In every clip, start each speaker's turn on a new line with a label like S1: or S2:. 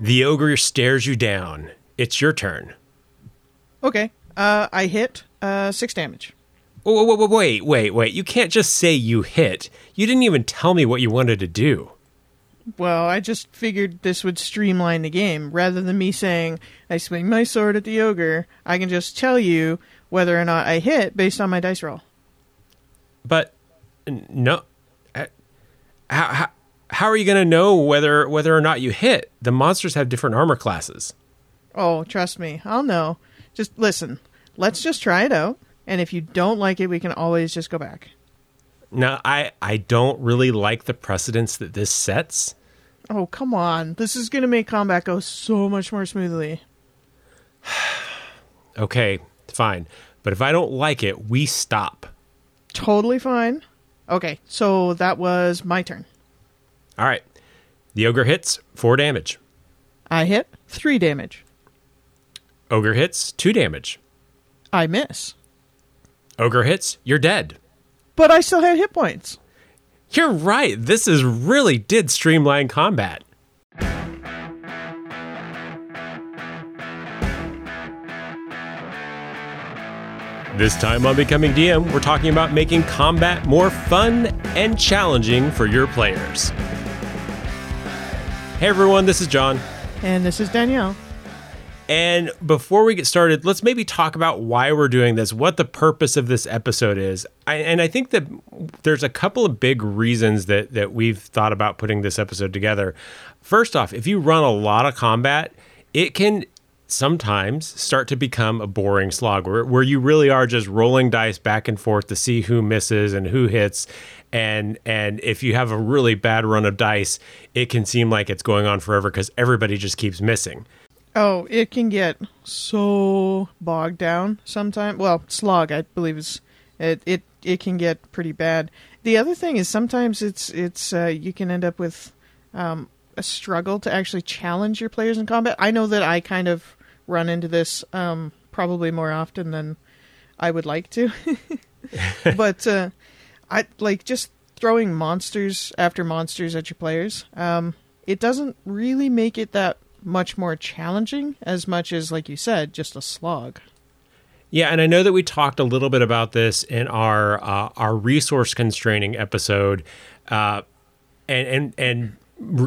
S1: The ogre stares you down. It's your turn.
S2: Okay. Uh, I hit uh, six damage.
S1: Wait, wait, wait, wait, wait. You can't just say you hit. You didn't even tell me what you wanted to do.
S2: Well, I just figured this would streamline the game. Rather than me saying, I swing my sword at the ogre, I can just tell you whether or not I hit based on my dice roll.
S1: But no, uh, how how, how are you going to know whether whether or not you hit? The monsters have different armor classes.
S2: Oh, trust me, I'll know. Just listen. Let's just try it out, and if you don't like it, we can always just go back.
S1: Now, I I don't really like the precedence that this sets.
S2: Oh, come on. This is going to make combat go so much more smoothly.
S1: Okay, fine. But if I don't like it, we stop.
S2: Totally fine. Okay, so that was my turn.
S1: All right. The ogre hits, 4 damage.
S2: I hit three damage.
S1: Ogre hits, 2 damage.
S2: I miss.
S1: Ogre hits, you're dead.
S2: But I still had hit points.
S1: You're right. This is really did streamline combat. This time on Becoming DM, we're talking about making combat more fun and challenging for your players. Hey everyone, this is John.
S2: And this is Danielle.
S1: And before we get started, let's maybe talk about why we're doing this, what the purpose of this episode is. I, and I think that there's a couple of big reasons that that we've thought about putting this episode together. First off, if you run a lot of combat, it can sometimes start to become a boring slog where, where you really are just rolling dice back and forth to see who misses and who hits and and if you have a really bad run of dice it can seem like it's going on forever because everybody just keeps missing
S2: Oh, it can get so bogged down sometimes. Well, slog, I believe is it. It it can get pretty bad. The other thing is sometimes it's it's uh, you can end up with um, a struggle to actually challenge your players in combat. I know that I kind of run into this um, probably more often than I would like to, but uh, I like just throwing monsters after monsters at your players. Um, it doesn't really make it that much more challenging as much as like you said just a slog
S1: yeah and i know that we talked a little bit about this in our uh, our resource constraining episode uh, and and and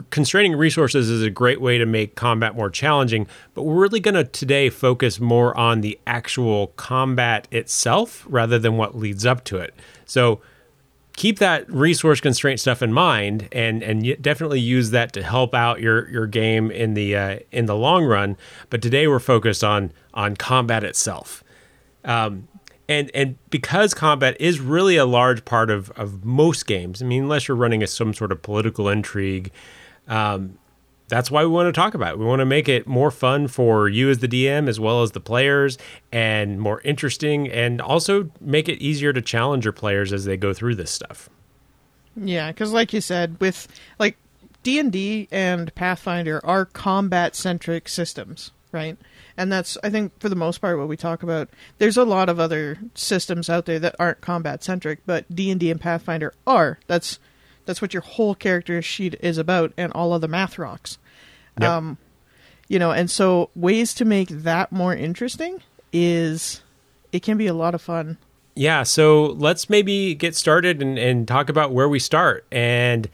S1: constraining resources is a great way to make combat more challenging but we're really going to today focus more on the actual combat itself rather than what leads up to it so keep that resource constraint stuff in mind and and definitely use that to help out your your game in the uh, in the long run. But today we're focused on on combat itself. Um, and and because combat is really a large part of of most games i mean unless you're running a, some sort of political intrigue um, that's why we want to talk about it. We want to make it more fun for you as the DM as well as the players and more interesting and also make it easier to challenge your players as they go through this stuff.
S2: yeah because like you said with like d&d and pathfinder are combat centric systems right and that's i think for the most part what we talk about there's a lot of other systems out there that aren't combat centric but d&d and pathfinder are that's that's what your whole character sheet is about and all of the math rocks
S1: Yep.
S2: um you know and so ways to make that more interesting is it can be a lot of fun
S1: Yeah, so let's maybe get started and, and talk about where we start. And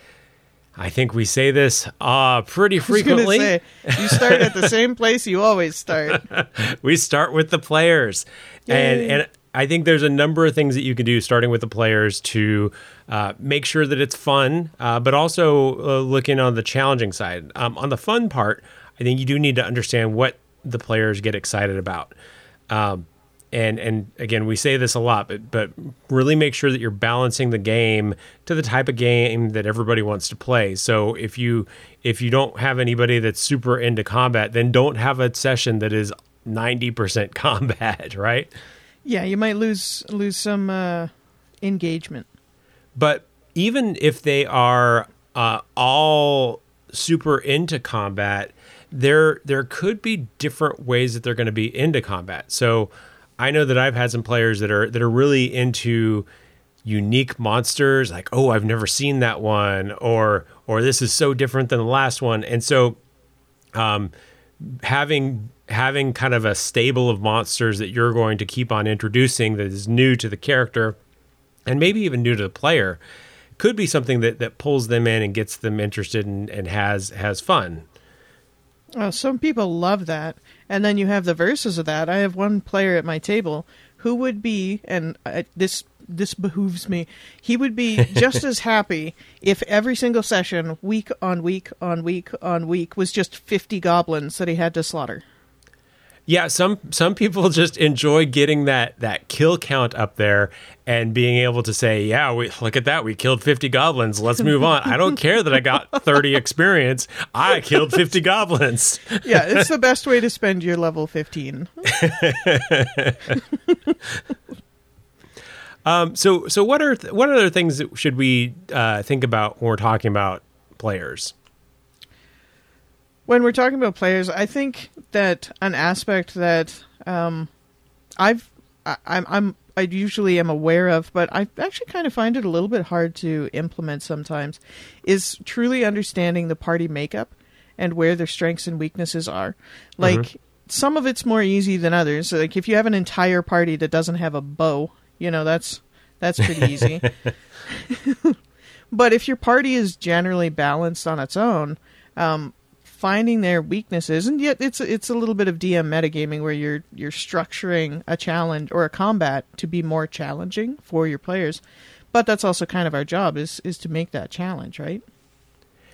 S1: I think we say this uh, pretty frequently.
S2: say, you start at the same place you always start
S1: we start with the players and and i think there's a number of things that you can do starting with the players to uh, make sure that it's fun uh, but also uh, looking on the challenging side. Um, on the fun part i think you do need to understand what the players get excited about. Um, and and again we say this a lot but but really make sure that you're balancing the game to the type of game that everybody wants to play. So if you if you don't have anybody that's super into combat then don't have a session that is 90% combat right
S2: Yeah, you might lose lose some uh, engagement.
S1: but even if they are uh, all super into combat, there there could be different ways that they're going to be into combat. So I know that I've had some players that are that are really into unique monsters, like oh I've never seen that one, or or this is so different than the last one, and so um, having having kind of a stable of monsters that you're going to keep on introducing that is new to the character and maybe even new to the player could be something that, that pulls them in and gets them interested and, and has has fun.
S2: Well, some people love that, and then you have the verses of that. I have one player at my table who would be, and uh, this this behooves me. He would be just as happy if every single session, week on week on week on week, was just fifty goblins that he had to slaughter.
S1: Yeah, some some people just enjoy getting that that kill count up there and being able to say, "Yeah, we look at that. We killed 50 goblins. Let's move on. I don't care that I got 30 experience. I killed 50 goblins."
S2: Yeah, it's the best way to spend your level 15.
S1: um, so so what are th- what other things that should we uh, think about when we're talking about players?
S2: When we're talking about players, I think that an aspect that um, I've I, I'm I'm I usually am aware of, but I actually kind of find it a little bit hard to implement sometimes, is truly understanding the party makeup and where their strengths and weaknesses are. Like mm-hmm. some of it's more easy than others. Like if you have an entire party that doesn't have a bow, you know that's that's pretty easy. but if your party is generally balanced on its own, um, finding their weaknesses, and yet it's it's a little bit of DM metagaming where you're you're structuring a challenge or a combat to be more challenging for your players. But that's also kind of our job is is to make that challenge, right?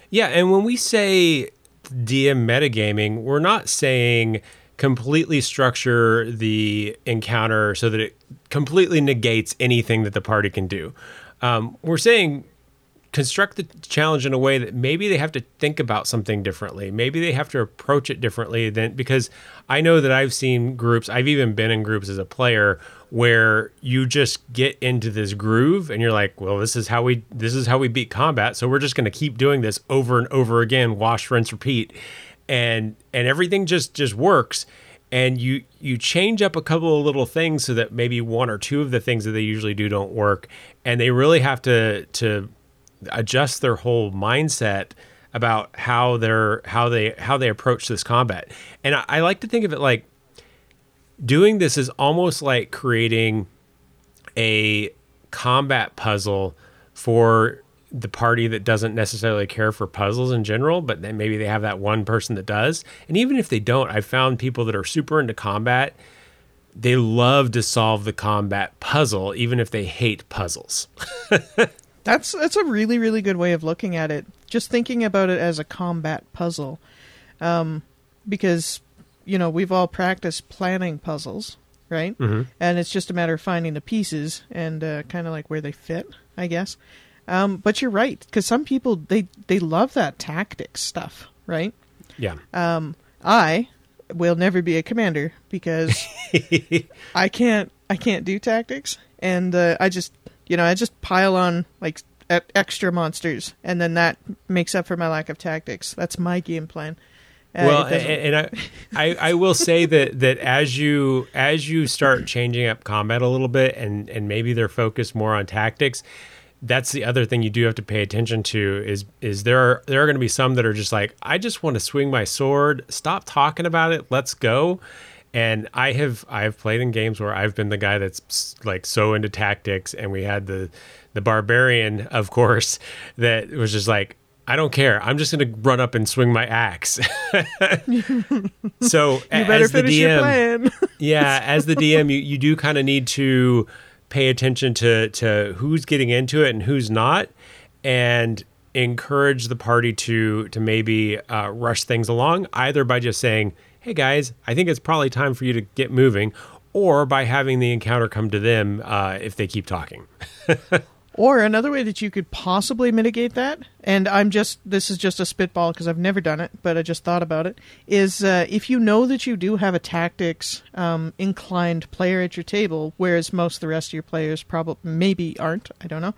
S1: Yeah, and when we say DM metagaming, we're not saying completely structure the encounter so that it completely negates anything that the party can do. Um, we're saying construct the challenge in a way that maybe they have to think about something differently. Maybe they have to approach it differently than because I know that I've seen groups, I've even been in groups as a player where you just get into this groove and you're like, well, this is how we this is how we beat combat, so we're just going to keep doing this over and over again, wash, rinse, repeat. And and everything just just works and you you change up a couple of little things so that maybe one or two of the things that they usually do don't work and they really have to to adjust their whole mindset about how they're how they how they approach this combat. And I, I like to think of it like doing this is almost like creating a combat puzzle for the party that doesn't necessarily care for puzzles in general, but then maybe they have that one person that does. And even if they don't, I've found people that are super into combat, they love to solve the combat puzzle, even if they hate puzzles.
S2: That's that's a really really good way of looking at it. Just thinking about it as a combat puzzle, um, because you know we've all practiced planning puzzles, right? Mm-hmm. And it's just a matter of finding the pieces and uh, kind of like where they fit, I guess. Um, but you're right because some people they they love that tactics stuff, right?
S1: Yeah.
S2: Um, I will never be a commander because I can't I can't do tactics, and uh, I just you know, I just pile on like extra monsters, and then that makes up for my lack of tactics. That's my game plan.
S1: Uh, well, and, and I, I, I will say that that as you as you start changing up combat a little bit, and and maybe they're focused more on tactics. That's the other thing you do have to pay attention to is is there are there are going to be some that are just like I just want to swing my sword. Stop talking about it. Let's go and I have I have played in games where I've been the guy that's like so into tactics, and we had the the barbarian, of course, that was just like I don't care. I'm just going to run up and swing my axe. so
S2: you better finish DM, your plan.
S1: yeah, as the DM, you, you do kind of need to pay attention to to who's getting into it and who's not, and encourage the party to to maybe uh, rush things along either by just saying hey guys, I think it's probably time for you to get moving, or by having the encounter come to them uh, if they keep talking.
S2: or another way that you could possibly mitigate that, and I'm just, this is just a spitball because I've never done it, but I just thought about it, is uh, if you know that you do have a tactics um, inclined player at your table, whereas most of the rest of your players probably maybe aren't, I don't know.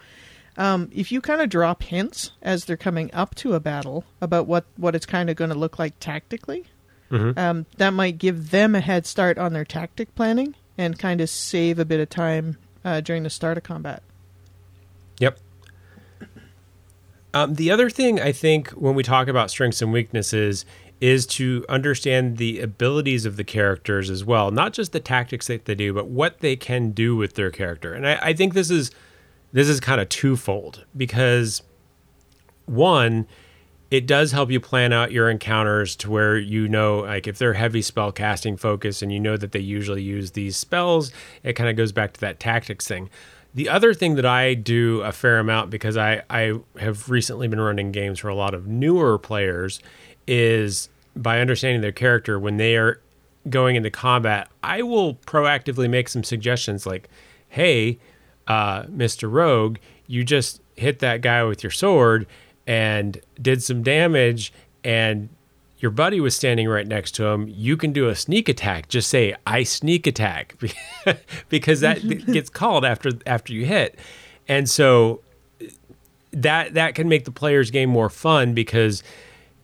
S2: Um, if you kind of drop hints as they're coming up to a battle about what, what it's kind of going to look like tactically, Mm-hmm. Um, that might give them a head start on their tactic planning and kind of save a bit of time uh, during the start of combat.
S1: Yep. Um, the other thing I think when we talk about strengths and weaknesses is to understand the abilities of the characters as well, not just the tactics that they do, but what they can do with their character. And I, I think this is this is kind of twofold because one, it does help you plan out your encounters to where you know like if they're heavy spell casting focus and you know that they usually use these spells it kind of goes back to that tactics thing. The other thing that i do a fair amount because i i have recently been running games for a lot of newer players is by understanding their character when they are going into combat i will proactively make some suggestions like hey uh, mr rogue you just hit that guy with your sword and did some damage and your buddy was standing right next to him, you can do a sneak attack. Just say I sneak attack because that mm-hmm. gets called after after you hit. And so that that can make the player's game more fun because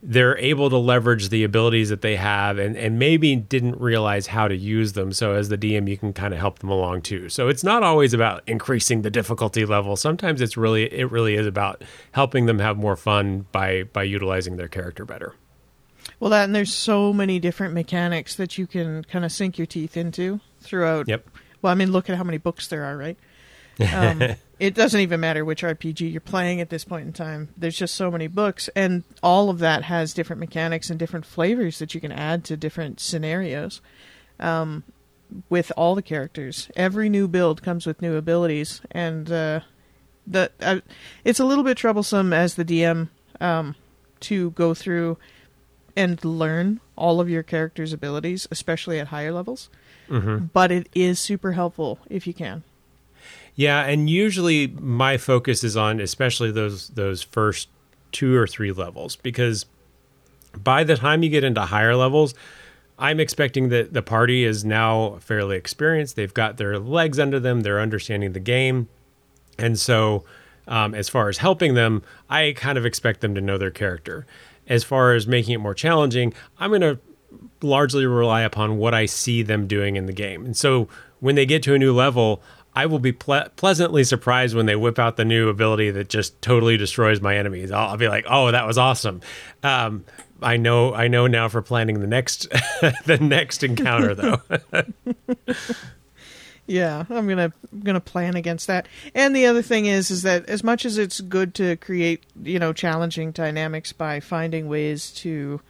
S1: they're able to leverage the abilities that they have and, and maybe didn't realize how to use them. So as the DM, you can kind of help them along too. So it's not always about increasing the difficulty level. Sometimes it's really it really is about helping them have more fun by by utilizing their character better.
S2: Well, that and there's so many different mechanics that you can kind of sink your teeth into throughout.
S1: Yep.
S2: Well, I mean, look at how many books there are, right? Um, it doesn't even matter which RPG you're playing at this point in time. There's just so many books, and all of that has different mechanics and different flavors that you can add to different scenarios. Um, with all the characters, every new build comes with new abilities, and uh, the uh, it's a little bit troublesome as the DM um, to go through and learn all of your character's abilities, especially at higher levels.
S1: Mm-hmm.
S2: But it is super helpful if you can.
S1: Yeah, and usually my focus is on especially those those first two or three levels because by the time you get into higher levels, I'm expecting that the party is now fairly experienced. They've got their legs under them. They're understanding the game, and so um, as far as helping them, I kind of expect them to know their character. As far as making it more challenging, I'm going to largely rely upon what I see them doing in the game. And so when they get to a new level, I will be ple- pleasantly surprised when they whip out the new ability that just totally destroys my enemies. I'll, I'll be like, "Oh, that was awesome." Um, I know, I know now for planning the next, the next encounter though.
S2: yeah, I'm gonna I'm gonna plan against that. And the other thing is, is that as much as it's good to create, you know, challenging dynamics by finding ways to,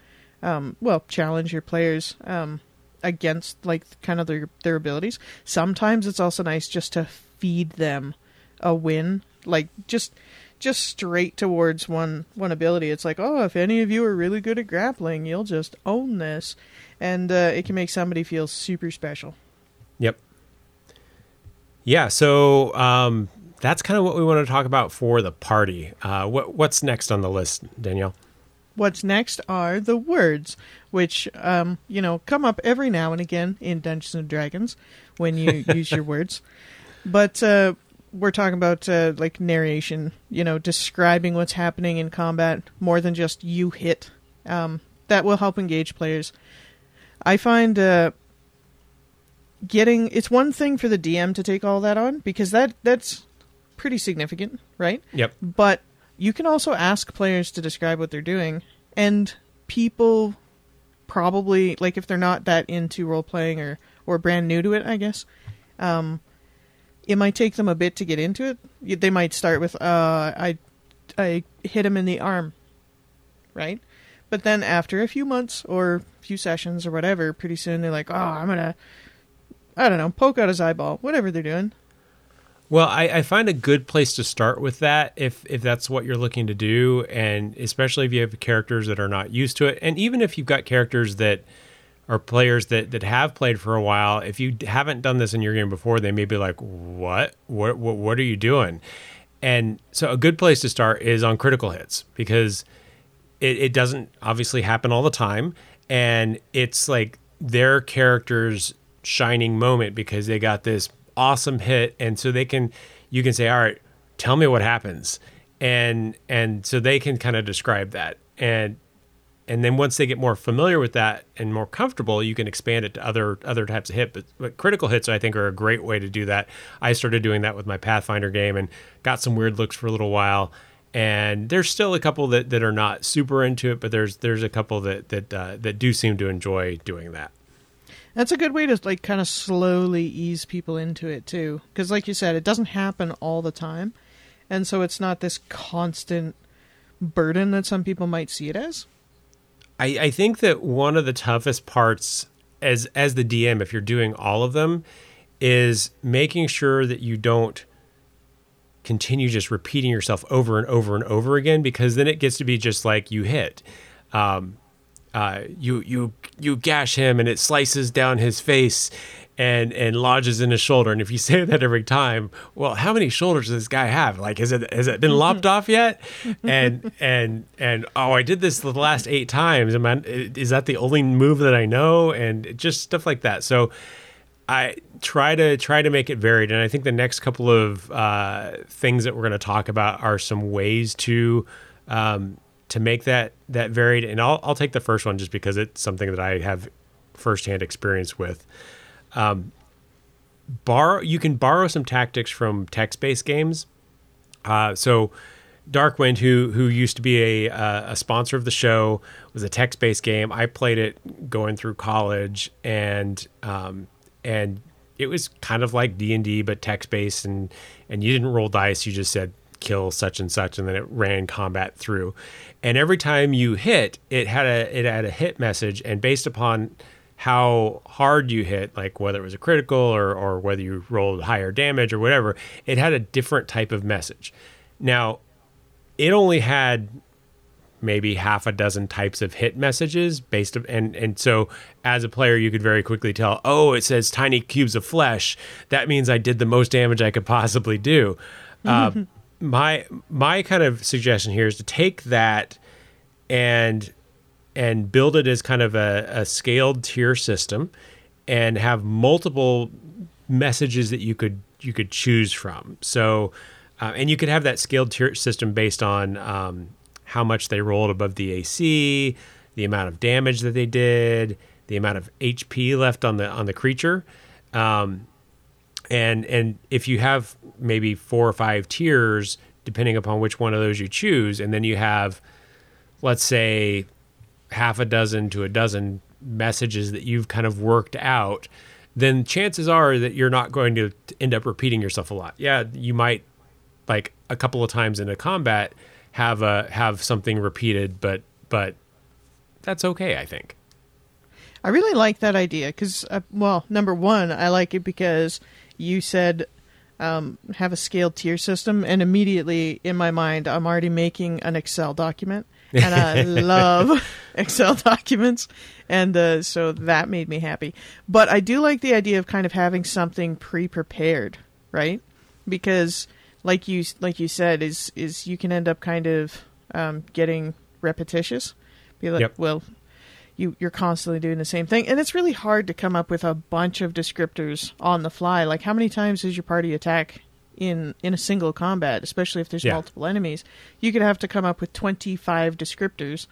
S2: um, well, challenge your players. Um, against like kind of their their abilities. Sometimes it's also nice just to feed them a win, like just just straight towards one one ability. It's like, oh, if any of you are really good at grappling, you'll just own this, and uh, it can make somebody feel super special.
S1: Yep. Yeah. So um, that's kind of what we want to talk about for the party. Uh, what what's next on the list, Danielle?
S2: What's next are the words, which um, you know come up every now and again in Dungeons and Dragons when you use your words. But uh, we're talking about uh, like narration, you know, describing what's happening in combat more than just you hit. Um, that will help engage players. I find uh, getting it's one thing for the DM to take all that on because that that's pretty significant, right?
S1: Yep.
S2: But you can also ask players to describe what they're doing, and people probably like if they're not that into role playing or or brand new to it, I guess. Um, it might take them a bit to get into it. They might start with, uh, I, I hit him in the arm, right? But then after a few months or few sessions or whatever, pretty soon they're like, oh, I'm gonna, I don't know, poke out his eyeball, whatever they're doing.
S1: Well, I, I, find a good place to start with that if if that's what you're looking to do, and especially if you have characters that are not used to it, and even if you've got characters that are players that that have played for a while, if you haven't done this in your game before, they may be like, "What? What? What, what are you doing?" And so, a good place to start is on critical hits because it, it doesn't obviously happen all the time, and it's like their character's shining moment because they got this awesome hit and so they can you can say all right tell me what happens. And and so they can kind of describe that. And and then once they get more familiar with that and more comfortable you can expand it to other other types of hit. But, but critical hits i think are a great way to do that. I started doing that with my pathfinder game and got some weird looks for a little while. And there's still a couple that, that are not super into it, but there's there's a couple that that uh, that do seem to enjoy doing that.
S2: That's a good way to like kind of slowly ease people into it too, because like you said, it doesn't happen all the time, and so it's not this constant burden that some people might see it as.
S1: I, I think that one of the toughest parts as as the DM, if you're doing all of them, is making sure that you don't continue just repeating yourself over and over and over again because then it gets to be just like you hit. Um, uh, you you you gash him and it slices down his face and and lodges in his shoulder. And if you say that every time, well, how many shoulders does this guy have? Like, has it has it been lopped off yet? And and and oh, I did this the last eight times. Am I, is that the only move that I know? And just stuff like that. So I try to try to make it varied, and I think the next couple of uh, things that we're going to talk about are some ways to um, to make that that varied. And I'll I'll take the first one just because it's something that I have firsthand experience with. Um, borrow you can borrow some tactics from text based games. Uh, so. Darkwind, who who used to be a uh, a sponsor of the show, was a text based game. I played it going through college, and um, and it was kind of like D and D but text based, and and you didn't roll dice. You just said kill such and such, and then it ran combat through. And every time you hit, it had a it had a hit message, and based upon how hard you hit, like whether it was a critical or or whether you rolled higher damage or whatever, it had a different type of message. Now, it only had maybe half a dozen types of hit messages based of, and and so as a player you could very quickly tell oh it says tiny cubes of flesh that means i did the most damage i could possibly do uh, my my kind of suggestion here is to take that and and build it as kind of a, a scaled tier system and have multiple messages that you could you could choose from. So uh, and you could have that scaled tier system based on um, how much they rolled above the AC, the amount of damage that they did, the amount of HP left on the on the creature, um, and and if you have maybe four or five tiers, depending upon which one of those you choose, and then you have, let's say, half a dozen to a dozen messages that you've kind of worked out, then chances are that you're not going to end up repeating yourself a lot. Yeah, you might like a couple of times in a combat have a have something repeated, but but that's okay, I think.
S2: I really like that idea because, uh, well, number one, I like it because you said um, have a scaled tier system, and immediately in my mind, I'm already making an Excel document, and I love Excel documents, and uh, so that made me happy. But I do like the idea of kind of having something pre-prepared, right? Because like you like you said, is is you can end up kind of um, getting repetitious. Be like,
S1: Yep.
S2: well, you you're constantly doing the same thing, and it's really hard to come up with a bunch of descriptors on the fly. Like, how many times does your party attack in in a single combat, especially if there's
S1: Yeah.
S2: multiple enemies? You could have to come up with twenty five descriptors,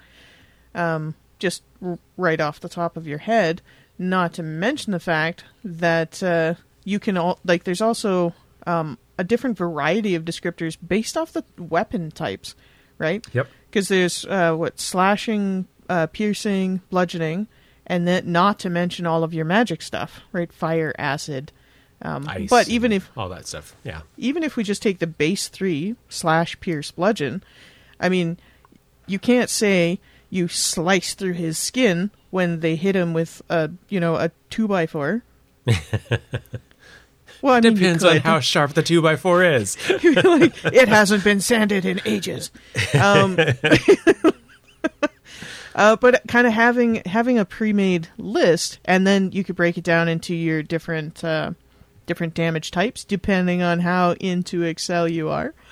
S2: um, just r- right off the top of your head. Not to mention the fact that uh, you can all like. There's also um, a different variety of descriptors based off the weapon types, right?
S1: Yep.
S2: Because there's uh, what slashing, uh, piercing, bludgeoning, and then not to mention all of your magic stuff, right? Fire, acid. Um,
S1: Ice
S2: but even if
S1: all that stuff, yeah,
S2: even if we just take the base three slash pierce bludgeon, I mean, you can't say you slice through his skin when they hit him with a you know a two by four. well, I mean,
S1: depends on how sharp the two by four is.
S2: like, it hasn't been sanded in ages. Um, uh, but kind of having having a pre-made list, and then you could break it down into your different uh, different damage types depending on how into Excel you are.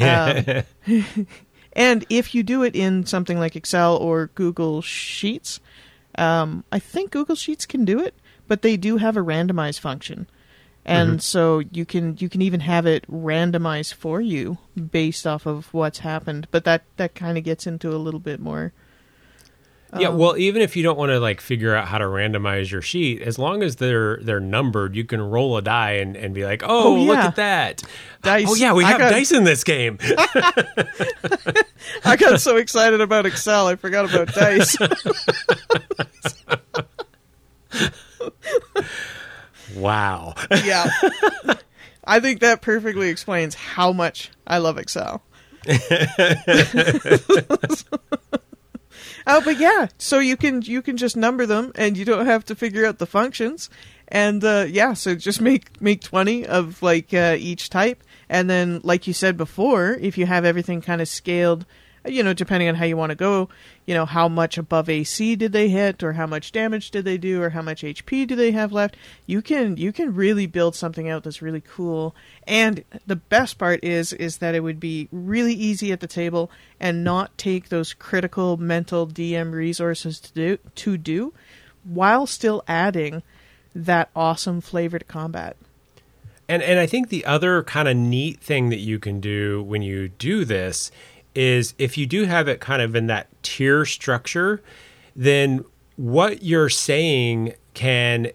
S2: Um, and if you do it in something like Excel or Google Sheets, um, I think Google Sheets can do it, but they do have a randomize function, and so you can you can even have it randomize for you based off of what's happened. But that that kind of gets into a little bit more
S1: Yeah, um, well, even if you don't want to like figure out how to randomize your sheet, as long as they're they're numbered, you can roll a die and, and be like, oh,
S2: Oh,
S1: look at that.
S2: Dice.
S1: Oh yeah, we have
S2: got-
S1: dice in this game.
S2: I got so excited about Excel, I forgot about dice.
S1: wow.
S2: yeah. I think that perfectly explains how much I love Excel. Oh, but yeah, so you can you can just number them, and you don't have to figure out the functions. And uh, yeah, so just make make twenty of like uh, each type, and then like you said before, if you have everything kind of scaled, you know, depending on how you want to go, you know, how much above AC did they hit, or how much damage did they do, or how much HP do they have left, you can you can really build something out that's really cool. And the best part is is that it would be really easy at the table and not take those critical mental DM resources to do to do, while still adding that awesome flavor to combat.
S1: And and I think the other kind of neat thing that you can do when you do this is if you do have it kind of in that tier structure, then what you're saying can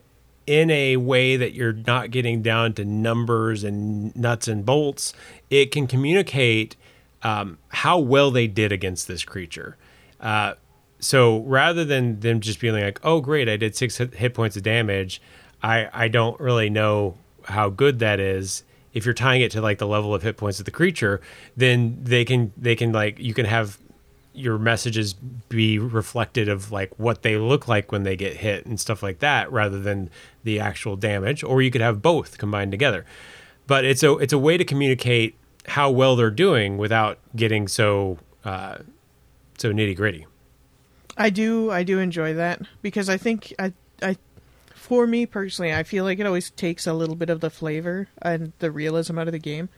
S1: in a way that you're not getting down to numbers and nuts and bolts, it can communicate um, how well they did against this creature. Uh, so rather than them just being like, "Oh, great, I did six hit points of damage," I I don't really know how good that is. If you're tying it to like the level of hit points of the creature, then they can they can like you can have your messages be reflected of like what they look like when they get hit and stuff like that rather than the actual damage or you could have both combined together. But it's a it's a way to communicate how well they're doing without getting so uh, so nitty gritty
S2: I do I do enjoy that because I think I I for me personally I feel like it always takes a little bit of the flavor and the realism out of the game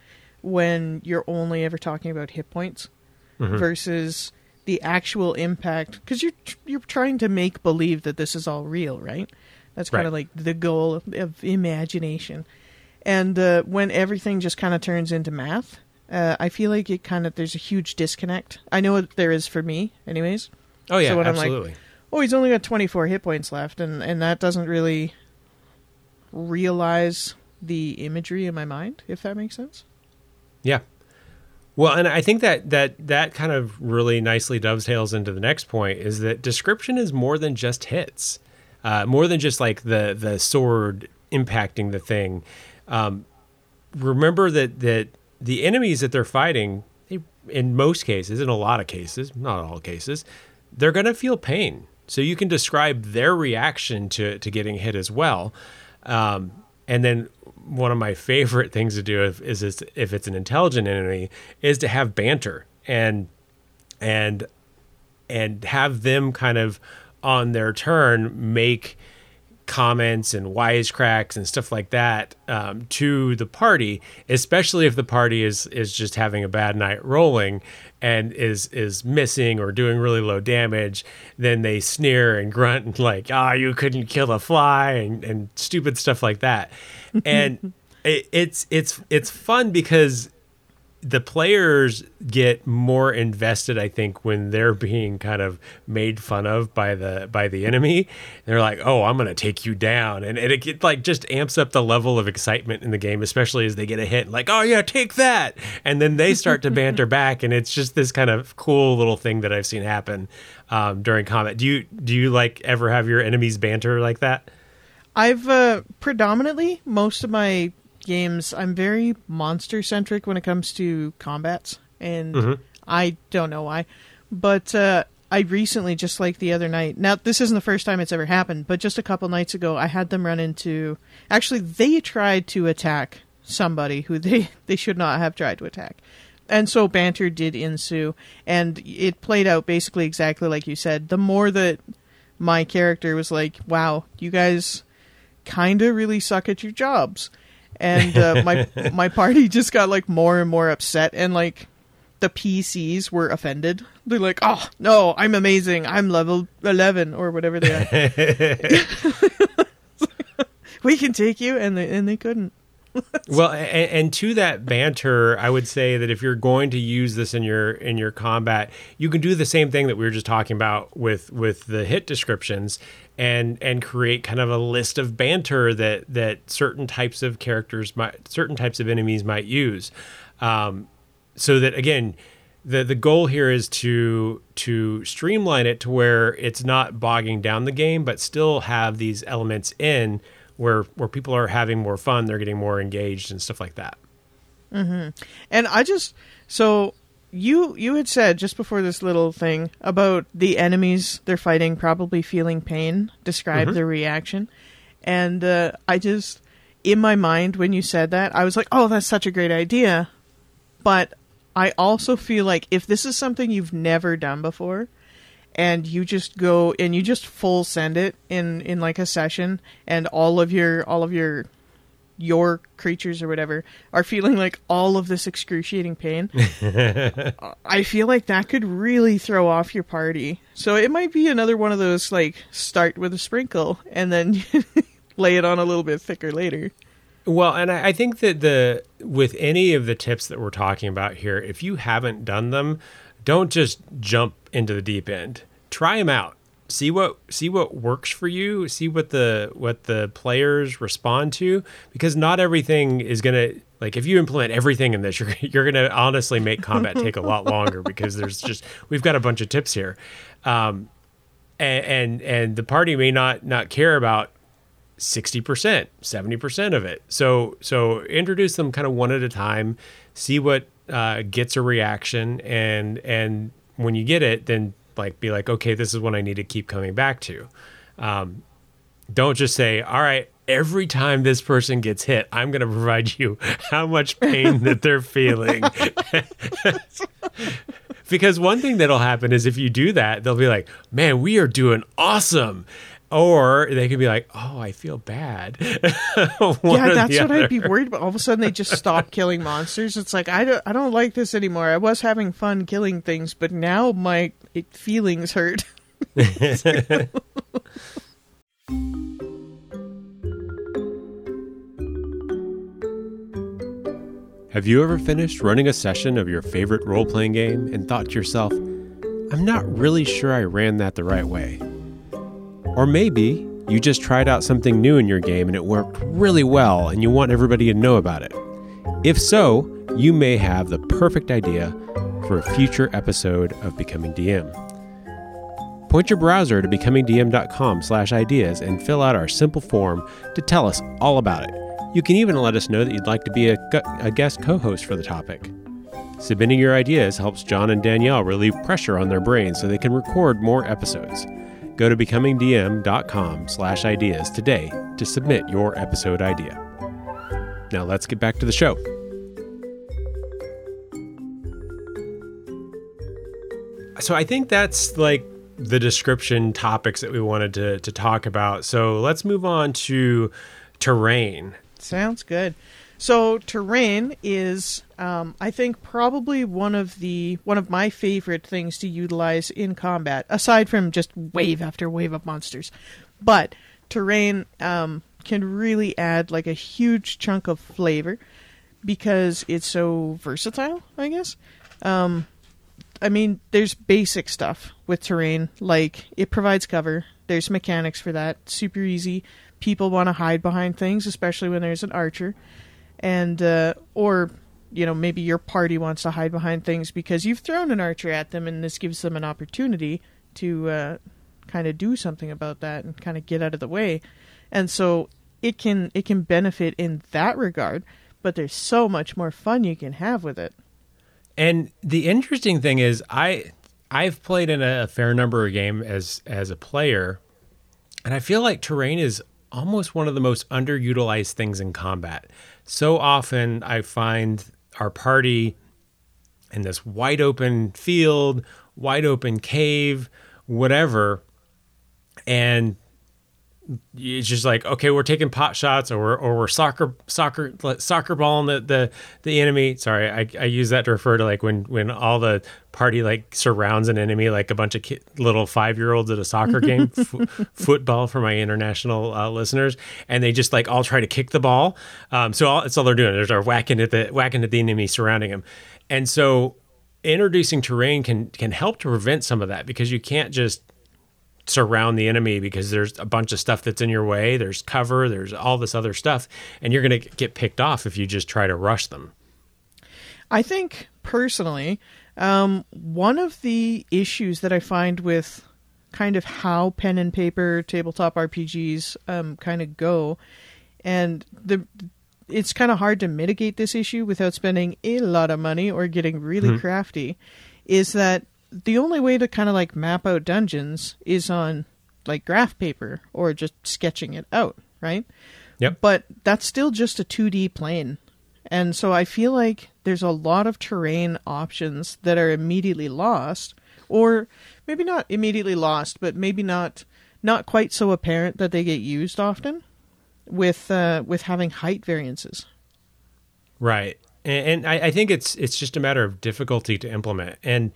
S2: when you're only ever talking about hit points versus the actual impact because you're tr- you're trying to make believe that this is all real right? That's kind of
S1: Right.
S2: like the goal of, of imagination. And uh, when everything just kind of turns into math uh, I feel like it kind of there's a huge disconnect. I know what there is for me anyways.
S1: Oh yeah
S2: So when I'm like-
S1: absolutely
S2: oh, he's only got 24 hit points left, and, and that doesn't really realize the imagery in my mind, if that makes sense.
S1: Yeah. Well, and I think that that that kind of really nicely dovetails into the next point is that description is more than just hits, uh, more than just like the the sword impacting the thing. Um, remember that that the enemies that they're fighting, in most cases, in a lot of cases, not all cases, they're going to feel pain. So you can describe their reaction to to getting hit as well. Um, and then one of my favorite things to do if, is, is if it's an intelligent enemy is to have banter and and and have them kind of on their turn make comments and wisecracks and stuff like that um, to the party, especially if the party is is just having a bad night rolling and is is missing or doing really low damage. Then they sneer and grunt and like, "Ah, you couldn't kill a fly," and, and stupid stuff like that. And it, it's it's it's fun because the players get more invested i think when they're being kind of made fun of by the by the enemy. They're like oh i'm gonna take you down. And, and it get, like just amps up the level of excitement in the game especially as they get a hit like oh yeah take that. And then they start to banter back and it's just this kind of cool little thing that i've seen happen um, during combat. Do you do you like ever have your enemies banter like that?
S2: I've uh, predominantly, most of my games, I'm very monster centric when it comes to combats, and I don't know why. But uh, I recently, just like the other night, now this isn't the first time it's ever happened, but just a couple nights ago, I had them run into. Actually, they tried to attack somebody who they, they should not have tried to attack. And so banter did ensue, and it played out basically exactly like you said. The more that my character was like, wow, you guys kind of really suck at your jobs. And uh, my my party just got like more and more upset, and like the PCs were offended. They're like, "Oh no, I'm amazing. I'm level eleven or whatever they are. we can take you," and they and they couldn't.
S1: well, and, and, to that banter, I would say that if you're going to use this in your in your combat, you can do the same thing that we were just talking about with with the hit descriptions, and and create kind of a list of banter that that certain types of characters might, certain types of enemies might use, um, so that again. The, the goal here is to to streamline it to where it's not bogging down the game, but still have these elements in where where people are having more fun, they're getting more engaged and stuff like that.
S2: Mm-hmm. And I just so you you had said just before this little thing about the enemies they're fighting probably feeling pain. Describe mm-hmm. their reaction, and uh, I just in my mind when you said that I was like, oh, that's such a great idea, but I also feel like if this is something you've never done before and you just go and you just full send it in in like a session and all of your all of your your creatures or whatever are feeling like all of this excruciating pain i feel like that could really throw off your party so it might be another one of those like start with a sprinkle and then lay it on a little bit thicker later
S1: well, and I, I think that the with any of the tips that we're talking about here, if you haven't done them, don't just jump into the deep end. Try them out. See what see what works for you. See what the what the players respond to because not everything is going to like if you implement everything in this you're you're going to honestly make combat take a lot longer because there's just we've got a bunch of tips here. Um, and, and and the party may not not care about 60%, 70% of it. So so introduce them kind of one at a time, see what uh, gets a reaction and and when you get it then like be like okay this is what i need to keep coming back to. Um, don't just say all right every time this person gets hit i'm going to provide you how much pain that they're feeling. Because one thing that'll happen is if you do that they'll be like man we are doing awesome or they could be like, "Oh, I feel bad."
S2: yeah, that's what I'd be worried about. All of a sudden, they just stop killing monsters. It's like I don't, I don't like this anymore. I was having fun killing things, but now my feelings hurt.
S1: Have you ever finished running a session of your favorite role playing game and thought to yourself, I'm not really sure I ran that the right way? Or maybe you just tried out something new in your game and it worked really well and you want everybody to know about it. If so, you may have the perfect idea for a future episode of Becoming DM. Point your browser to becomingdm.com/ideas and fill out our simple form to tell us all about it. You can even let us know that you'd like to be a, a guest co-host for the topic. Submitting your ideas helps John and Danielle relieve pressure on their brains so they can record more episodes. Go to becomingdm.com slash ideas today to submit your episode idea. Now let's get back to the show. So I think that's like the description topics that we wanted to, to talk about. So let's move on to terrain.
S2: Sounds good. So terrain is, um, I think, probably one of the one of my favorite things to utilize in combat, aside from just wave after wave of monsters. But terrain um, can really add like a huge chunk of flavor because it's so versatile. I guess. Um, I mean, there's basic stuff with terrain, like it provides cover. There's mechanics for that, super easy. People want to hide behind things, especially when there's an archer and uh, or you know maybe your party wants to hide behind things because you've thrown an archer at them, and this gives them an opportunity to uh, kind of do something about that and kind of get out of the way, and so it can it can benefit in that regard. But there's so much more fun you can have with it.
S1: And the interesting thing is, I I've played in a fair number of games as as a player, and I feel like terrain is almost one of the most underutilized things in combat so often I find our party in this wide open field, wide open cave, whatever. And it's just like okay, we're taking pot shots, or we're, or we're soccer soccer soccer balling the the, the enemy. Sorry, I, I use that to refer to like when when all the party like surrounds an enemy, like a bunch of kid, little five year olds at a soccer game, f- football for my international uh, listeners, and they just like all try to kick the ball. Um, so all, that's all they're doing. They're, they're whacking at the whacking at the enemy surrounding them, and so introducing terrain can can help to prevent some of that because you can't just surround the enemy because there's a bunch of stuff that's in your way. There's cover, there's all this other stuff, and you're going to get picked off if you just try to rush them.
S2: I think personally, um, one of the issues that I find with kind of how pen and paper tabletop RPGs um, kind of go, and the it's kind of hard to mitigate this issue without spending a lot of money or getting really mm-hmm. crafty, is that the only way to kind of like map out dungeons is on like graph paper or just sketching it out, right?
S1: Yep.
S2: But that's still just a 2D plane. And so I feel like there's a lot of terrain options that are immediately lost or maybe not immediately lost, but maybe not not quite so apparent that they get used often with uh, with having height variances.
S1: Right. And, and I, I think it's it's just a matter of difficulty to implement. And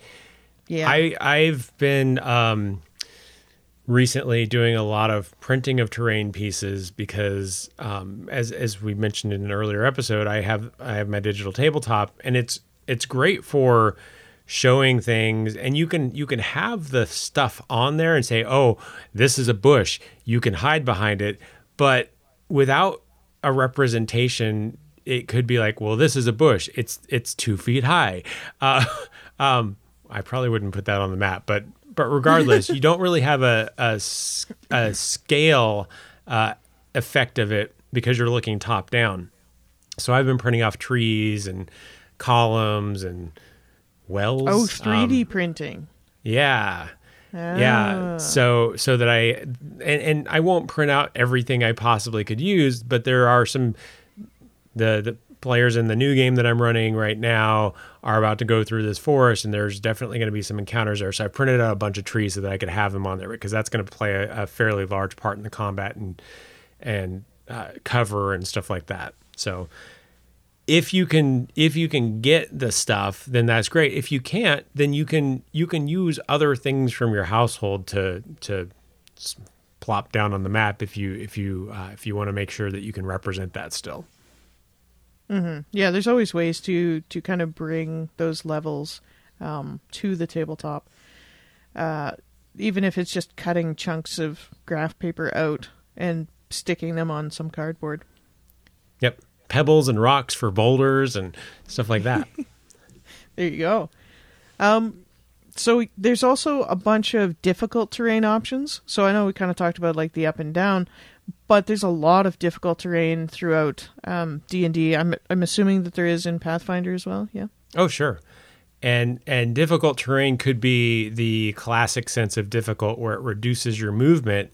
S2: yeah.
S1: I I've been um, recently doing a lot of printing of terrain pieces because um, as as we mentioned in an earlier episode, I have I have my digital tabletop and it's it's great for showing things and you can you can have the stuff on there and say oh this is a bush. You can hide behind it but without a representation it could be like well this is a bush. It's it's two feet high. Uh, um, I probably wouldn't put that on the map, but but regardless, you don't really have a a, a scale uh, effect of it because you're looking top down. So I've been printing off trees and columns and wells.
S2: Oh, 3D um, printing.
S1: Yeah. Yeah. Ah. So so that I and, and I won't print out everything I possibly could use, but there are some the the players in the new game that I'm running right now are about to go through this forest, and there's definitely going to be some encounters there. So I printed out a bunch of trees so that I could have them on there because that's going to play a, a, fairly large part in the combat and and uh, cover and stuff like that. So if you can if you can get the stuff, then that's great. If you can't, then you can you can use other things from your household to to plop down on the map if you if you uh, if you want to make sure that you can represent that still.
S2: Mm-hmm. Yeah, there's always ways to to kind of bring those levels um, to the tabletop, uh, even if it's just cutting chunks of graph paper out and sticking them on some cardboard.
S1: Yep, pebbles and rocks for boulders and stuff like that.
S2: there you go. Um, so there's also a bunch of difficult terrain options. So I know we kind of talked about like the up and down, but there's a lot of difficult terrain throughout um, D and D. I'm I'm assuming that there is in Pathfinder as well. Yeah.
S1: Oh sure, and and difficult terrain could be the classic sense of difficult, where it reduces your movement,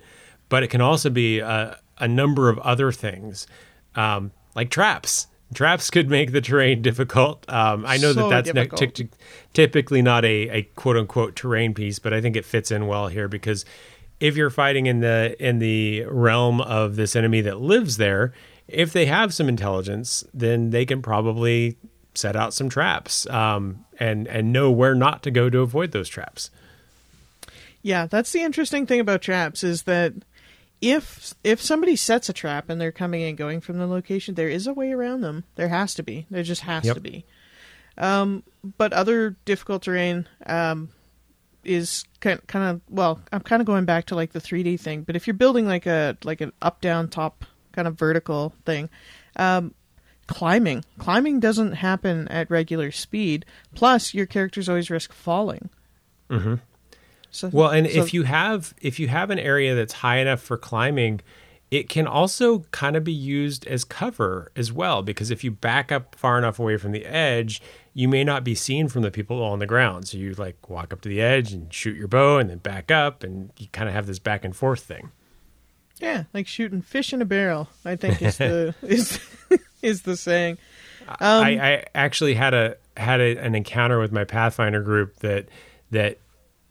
S1: but it can also be a, a number of other things, um, like traps. Traps could make the terrain difficult. Um, I know so that that's t- t- typically not a, a quote unquote terrain piece, but I think it fits in well here because if you're fighting in the in the realm of this enemy that lives there, if they have some intelligence, then they can probably set out some traps um, and and know where not to go to avoid those traps.
S2: Yeah, that's the interesting thing about traps is that if if somebody sets a trap and they're coming and going from the location, there is a way around them. There has to be. There just has yep. to be. Um, but other difficult terrain, um, is kind kind of well, I'm kind of going back to like the 3D thing, but if you're building like a like an up down top kind of vertical thing, um, climbing climbing doesn't happen at regular speed. Plus, your characters always risk falling.
S1: Mm-hmm. So, well, and so, if you have if you have an area that's high enough for climbing, it can also kind of be used as cover as well because if you back up far enough away from the edge you may not be seen from the people on the ground. So you like walk up to the edge and shoot your bow and then back up and you kind of have this back and forth thing.
S2: Yeah like shooting fish in a barrel i think is the is is the saying.
S1: Um, I, I actually had a had a, an encounter with my pathfinder group that that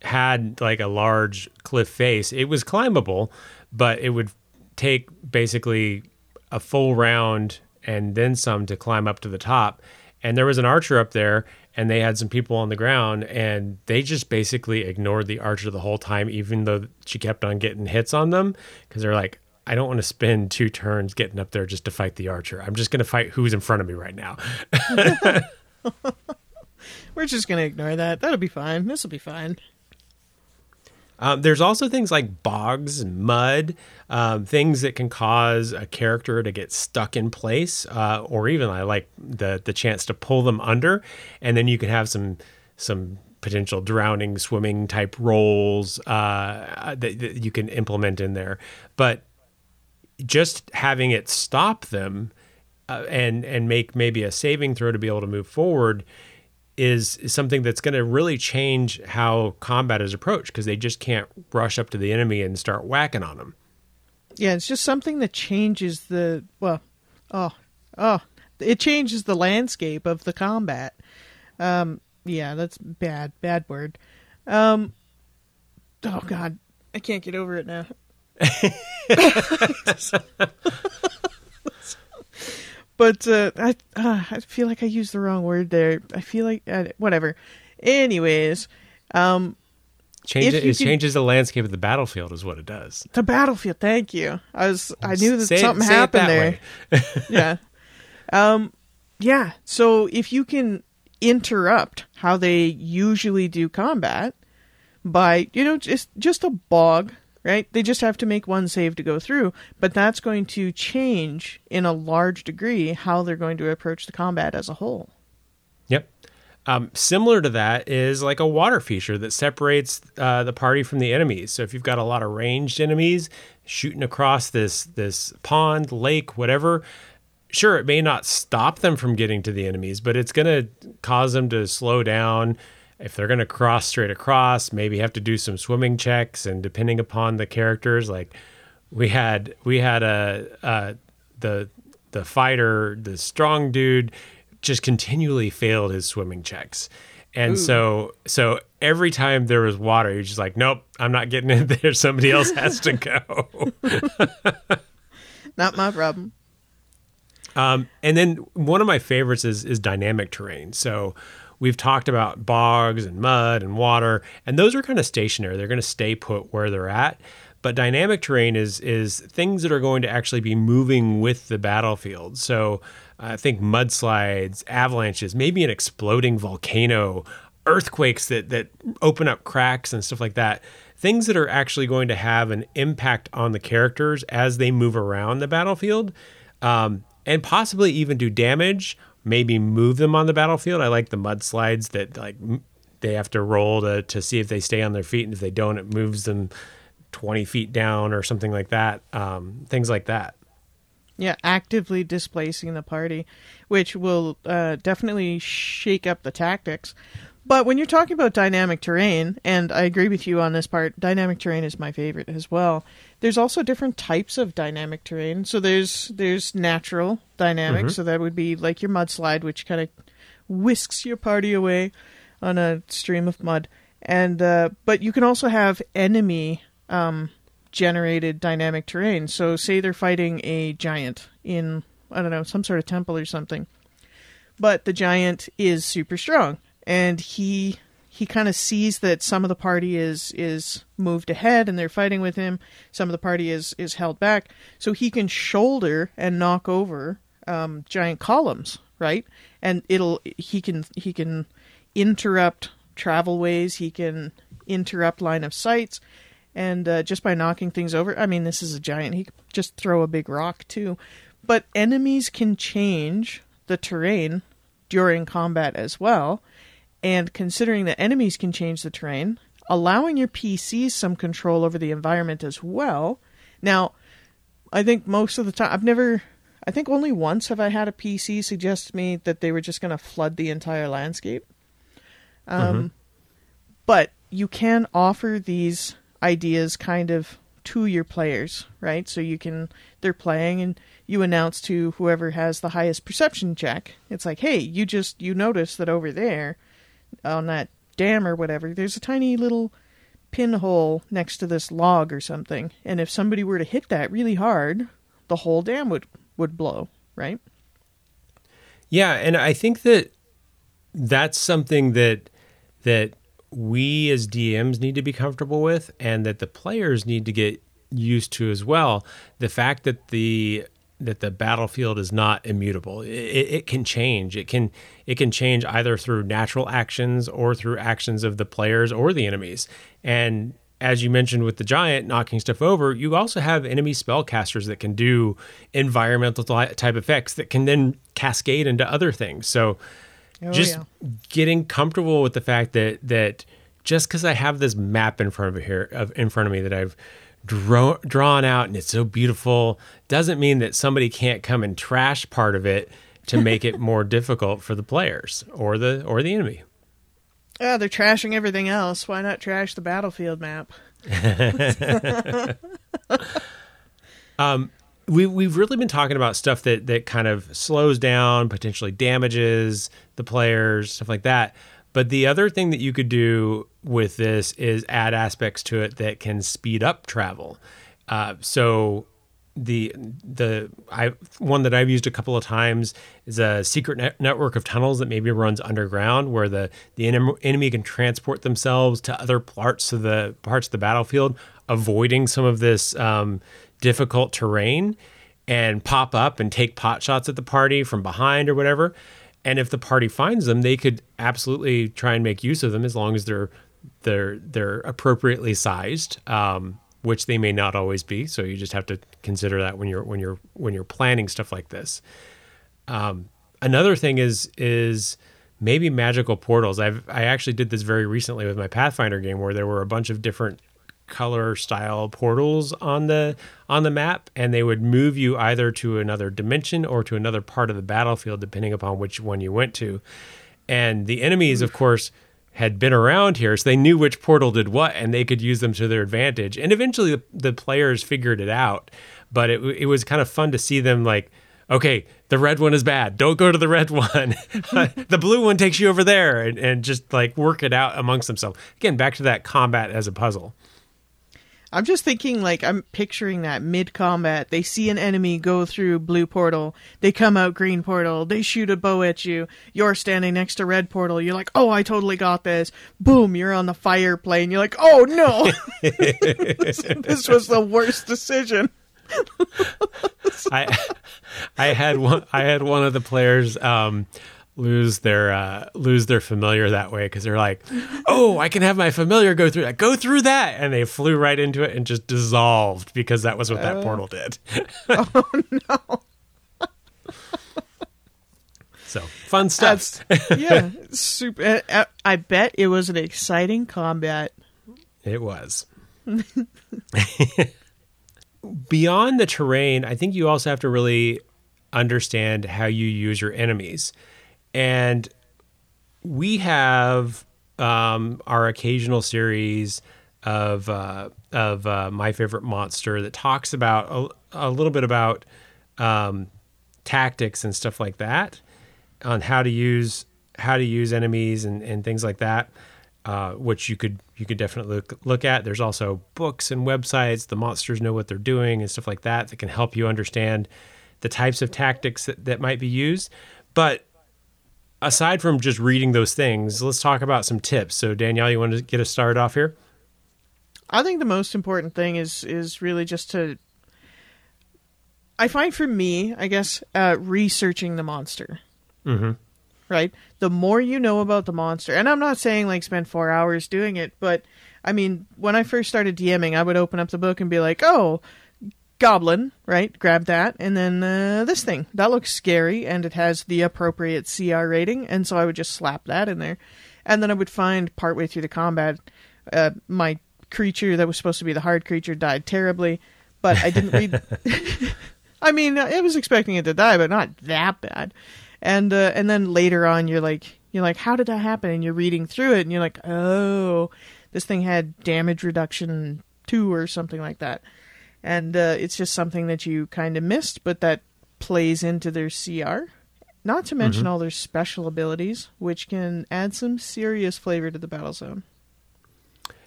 S1: had like a large cliff face. It was climbable but it would take basically a full round and then some to climb up to the top. And there was an archer up there, and they had some people on the ground, and they just basically ignored the archer the whole time, even though she kept on getting hits on them because they're like, I don't want to spend two turns getting up there just to fight the archer. I'm just going to fight who's in front of me right now.
S2: We're just gonna ignore that. That'll be fine. This will be fine.
S1: Um, there's also things like bogs and mud, um, things that can cause a character to get stuck in place, uh, or even I like the the chance to pull them under, and then you can have some some potential drowning, swimming type rolls uh, that, that you can implement in there. But just having it stop them uh, and and make maybe a saving throw to be able to move forward is, something that's going to really change how combat is approached because they just can't rush up to the enemy and start whacking on them.
S2: Yeah, it's just something that changes the well, oh, oh, it changes the landscape of the combat. Um, yeah, that's bad, bad word. Um, oh God, I can't get over it now. but uh, I uh, I feel like I used the wrong word there. I feel like uh, whatever. Anyways, um,
S1: Change it, it
S2: could-
S1: changes the landscape of the battlefield, is what it does.
S2: the battlefield. Thank you. I was I knew that
S1: Say
S2: something
S1: it
S2: happened
S1: that
S2: there. yeah. Um yeah, so if you can interrupt how they usually do combat by, you know, just just a bog, right? They just have to make one save to go through, but that's going to change in a large degree how they're going to approach the combat as a whole.
S1: Yep. Um, similar to that is like a water feature that separates uh, the party from the enemies. So if you've got a lot of ranged enemies shooting across this this pond, lake, whatever, sure it may not stop them from getting to the enemies, but it's going to cause them to slow down. If they're going to cross straight across, maybe have to do some swimming checks, and depending upon the characters, like we had we had a uh, the the fighter, the strong dude, just continually failed his swimming checks. And so so every time there was water, you're just like, nope, I'm not getting in there. Somebody else has to go.
S2: Not my problem.
S1: Um, and then one of my favorites is is dynamic terrain. So we've talked about bogs and mud and water, and those are kind of stationary. They're going to stay put where they're at. But dynamic terrain is is things that are going to actually be moving with the battlefield. So I think mudslides, avalanches, maybe an exploding volcano, earthquakes that that open up cracks and stuff like that. Things that are actually going to have an impact on the characters as they move around the battlefield um, and possibly even do damage. Maybe move them on the battlefield. I like the mudslides that like they have to roll to to see if they stay on their feet, and if they don't, it moves them twenty feet down or something like that. Um, things like that.
S2: Yeah, actively displacing the party, which will uh, definitely shake up the tactics. But when you're talking about dynamic terrain, and I agree with you on this part, dynamic terrain is my favorite as well. There's also different types of dynamic terrain. So there's there's natural dynamic, so that would be like your mudslide, which kind of whisks your party away on a stream of mud. And uh, but you can also have enemy um, generated dynamic terrain. So say they're fighting a giant in I don't know some sort of temple or something, but the giant is super strong, and he he kind of sees that some of the party is is moved ahead and they're fighting with him. Some of the party is is held back, so he can shoulder and knock over um, giant columns, right? And it'll he can he can interrupt travel ways. He can interrupt line of sights and uh, just by knocking things over i mean this is a giant he just throw a big rock too but enemies can change the terrain during combat as well and considering that enemies can change the terrain allowing your pcs some control over the environment as well now i think most of the time i've never i think only once have i had a pc suggest to me that they were just going to flood the entire landscape um, but you can offer these ideas kind of to your players, right? So you can they're playing and you announce to whoever has the highest perception check. It's like, "Hey, you just you notice that over there on that dam or whatever, there's a tiny little pinhole next to this log or something, and if somebody were to hit that really hard, the whole dam would would blow, right?
S1: Yeah, and I think that that's something that that we as DMs need to be comfortable with and that the players need to get used to as well. The fact that the that the battlefield is not immutable. It, it, can change. It can it can change either through natural actions or through actions of the players or the enemies. And as you mentioned with the giant knocking stuff over, you also have enemy spellcasters that can do environmental type effects that can then cascade into other things. So oh, just yeah. getting comfortable with the fact that that just because I have this map in front of here of in front of me that I've draw, drawn out and it's so beautiful doesn't mean that somebody can't come and trash part of it to make it more difficult for the players or the or the enemy.
S2: Yeah, they're trashing everything else. Why not trash the battlefield map?
S1: um, we we've really been talking about stuff that that kind of slows down, potentially damages the players, stuff like that. But the other thing that you could do with this is add aspects to it that can speed up travel. Uh, so the the I one that I've used a couple of times is a secret net network of tunnels that maybe runs underground, where the the enemy can transport themselves to other parts of the parts of the battlefield, avoiding some of this um, difficult terrain, and pop up and take pot shots at the party from behind or whatever. And if the party finds them, they could absolutely try and make use of them as long as they're they're they're appropriately sized, um, which they may not always be. So you just have to consider that when you're when you're when you're planning stuff like this. Um, another thing is is maybe magical portals. I've I actually did this very recently with my Pathfinder game where there were a bunch of different color style portals on the on the map and they would move you either to another dimension or to another part of the battlefield depending upon which one you went to and the enemies of course had been around here so they knew which portal did what and they could use them to their advantage and eventually the, the players figured it out but it, it was kind of fun to see them like okay, the red one is bad. Don't go to the red one. the blue one takes you over there and, and just like work it out amongst themselves. Again, back to that combat as a puzzle.
S2: I'm just thinking, like, I'm picturing that mid combat. They see an enemy go through blue portal. They come out green portal. They shoot a bow at you. You're standing next to red portal. You're like, oh, I totally got this. Boom, you're on the fire plane. You're like, oh no. this was the worst decision.
S1: I I had one I had one of the players um, lose their uh, lose their familiar that way because they're like, "Oh, I can have my familiar go through that. Go through that," and they flew right into it and just dissolved because that was what that uh, portal did. oh no! so fun stuff.
S2: yeah, super. Uh, uh, I bet it was an exciting combat.
S1: It was. Beyond the terrain, I think you also have to really understand how you use your enemies. And we have um, our occasional series of uh, of uh, my favorite monster that talks about a, a little bit about um, tactics and stuff like that on how to use how to use enemies and, and things like that, uh, which you could you could definitely look, look at. There's also books and websites. The monsters know what they're doing and stuff like that that can help you understand the types of tactics that, that might be used. But aside from just reading those things, let's talk about some tips. So, Danielle, you want to get us started off here?
S2: I think the most important thing is is really just to. I find for me, I guess, uh, researching the monster.
S1: Mm-hmm.
S2: Right. The more you know about the monster, and I'm not saying like spend four hours doing it, but I mean, when I first started DMing, I would open up the book and be like, "Oh, goblin, right? Grab that, and then uh, this thing that looks scary, and it has the appropriate CR rating, and so I would just slap that in there, and then I would find partway through the combat, uh, my creature that was supposed to be the hard creature died terribly, but I didn't read. I mean, I was expecting it to die, but not that bad, and uh, and then later on, you're like, you're like, how did that happen? And you're reading through it, and you're like, oh, this thing had damage reduction two or something like that and uh, it's just something that you kind of missed, but that plays into their CR. Not to mention mm-hmm. all their special abilities, which can add some serious flavor to the battle zone.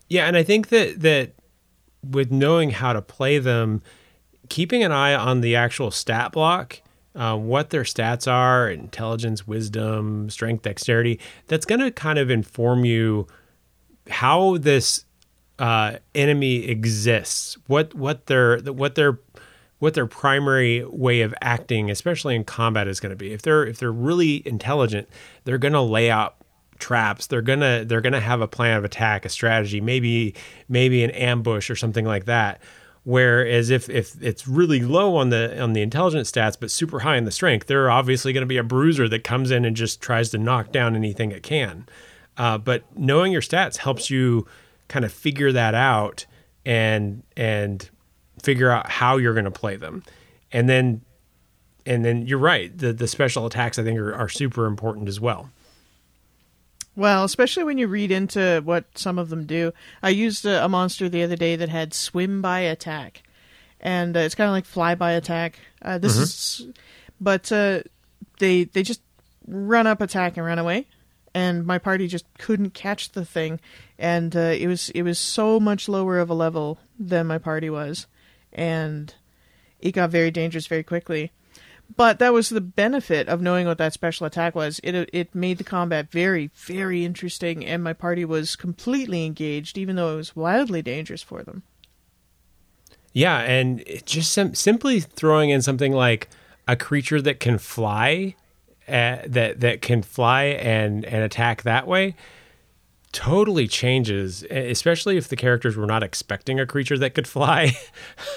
S1: Yeah, and I think that that with knowing how to play them, keeping an eye on the actual stat block, uh, what their stats are, intelligence, wisdom, strength, dexterity, that's going to kind of inform you how this uh, enemy exists, what what their what their what their primary way of acting, especially in combat, is going to be. If they're if they're really intelligent, they're going to lay out traps. They're gonna they're gonna have a plan of attack, a strategy, maybe maybe an ambush or something like that. Whereas if if it's really low on the on the intelligence stats but super high in the strength, they're obviously going to be a bruiser that comes in and just tries to knock down anything it can. Uh, but knowing your stats helps you kind of figure that out and and figure out how you're going to play them, and then and then you're right. The the special attacks I think are, are super important as well.
S2: Well, especially when you read into what some of them do. I used a, a monster the other day that had swim by attack, and uh, it's kind of like fly by attack. Uh, this mm-hmm. is, but uh, they they just run up, attack, and run away, and my party just couldn't catch the thing, and uh, it was it was so much lower of a level than my party was, and it got very dangerous very quickly. But that was the benefit of knowing what that special attack was. It it made the combat very very interesting, and my party was completely engaged, even though it was wildly dangerous for them.
S1: Yeah, and just sim- simply throwing in something like a creature that can fly, that that can fly and and attack that way, totally changes, especially if the characters were not expecting a creature that could fly.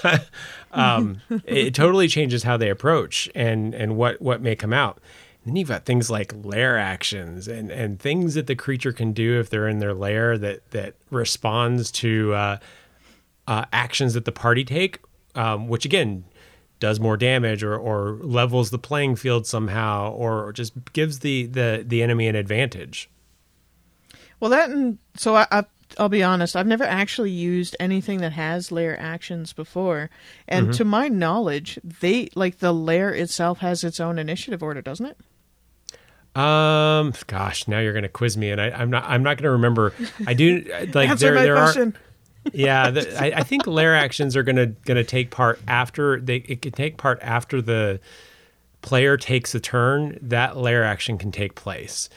S1: um, it totally changes how they approach and and what what may come out. And then you've got things like lair actions and and things that the creature can do if they're in their lair that that responds to uh, uh, actions that the party take, um, which again does more damage or, or levels the playing field somehow or just gives the, the, the enemy an advantage.
S2: Well, that and so I, I I'll be honest, I've never actually used anything that has lair actions before. And mm-hmm. to my knowledge, they like the lair itself has its own initiative order, doesn't it?
S1: Um, gosh, now you're going to quiz me, and I, am not. I'm not going to remember. I do like
S2: Answer there. My there question.
S1: are. Yeah, the, I, I, think lair actions are going to going to take part after they. It can take part after the player takes a turn. That lair action can take place.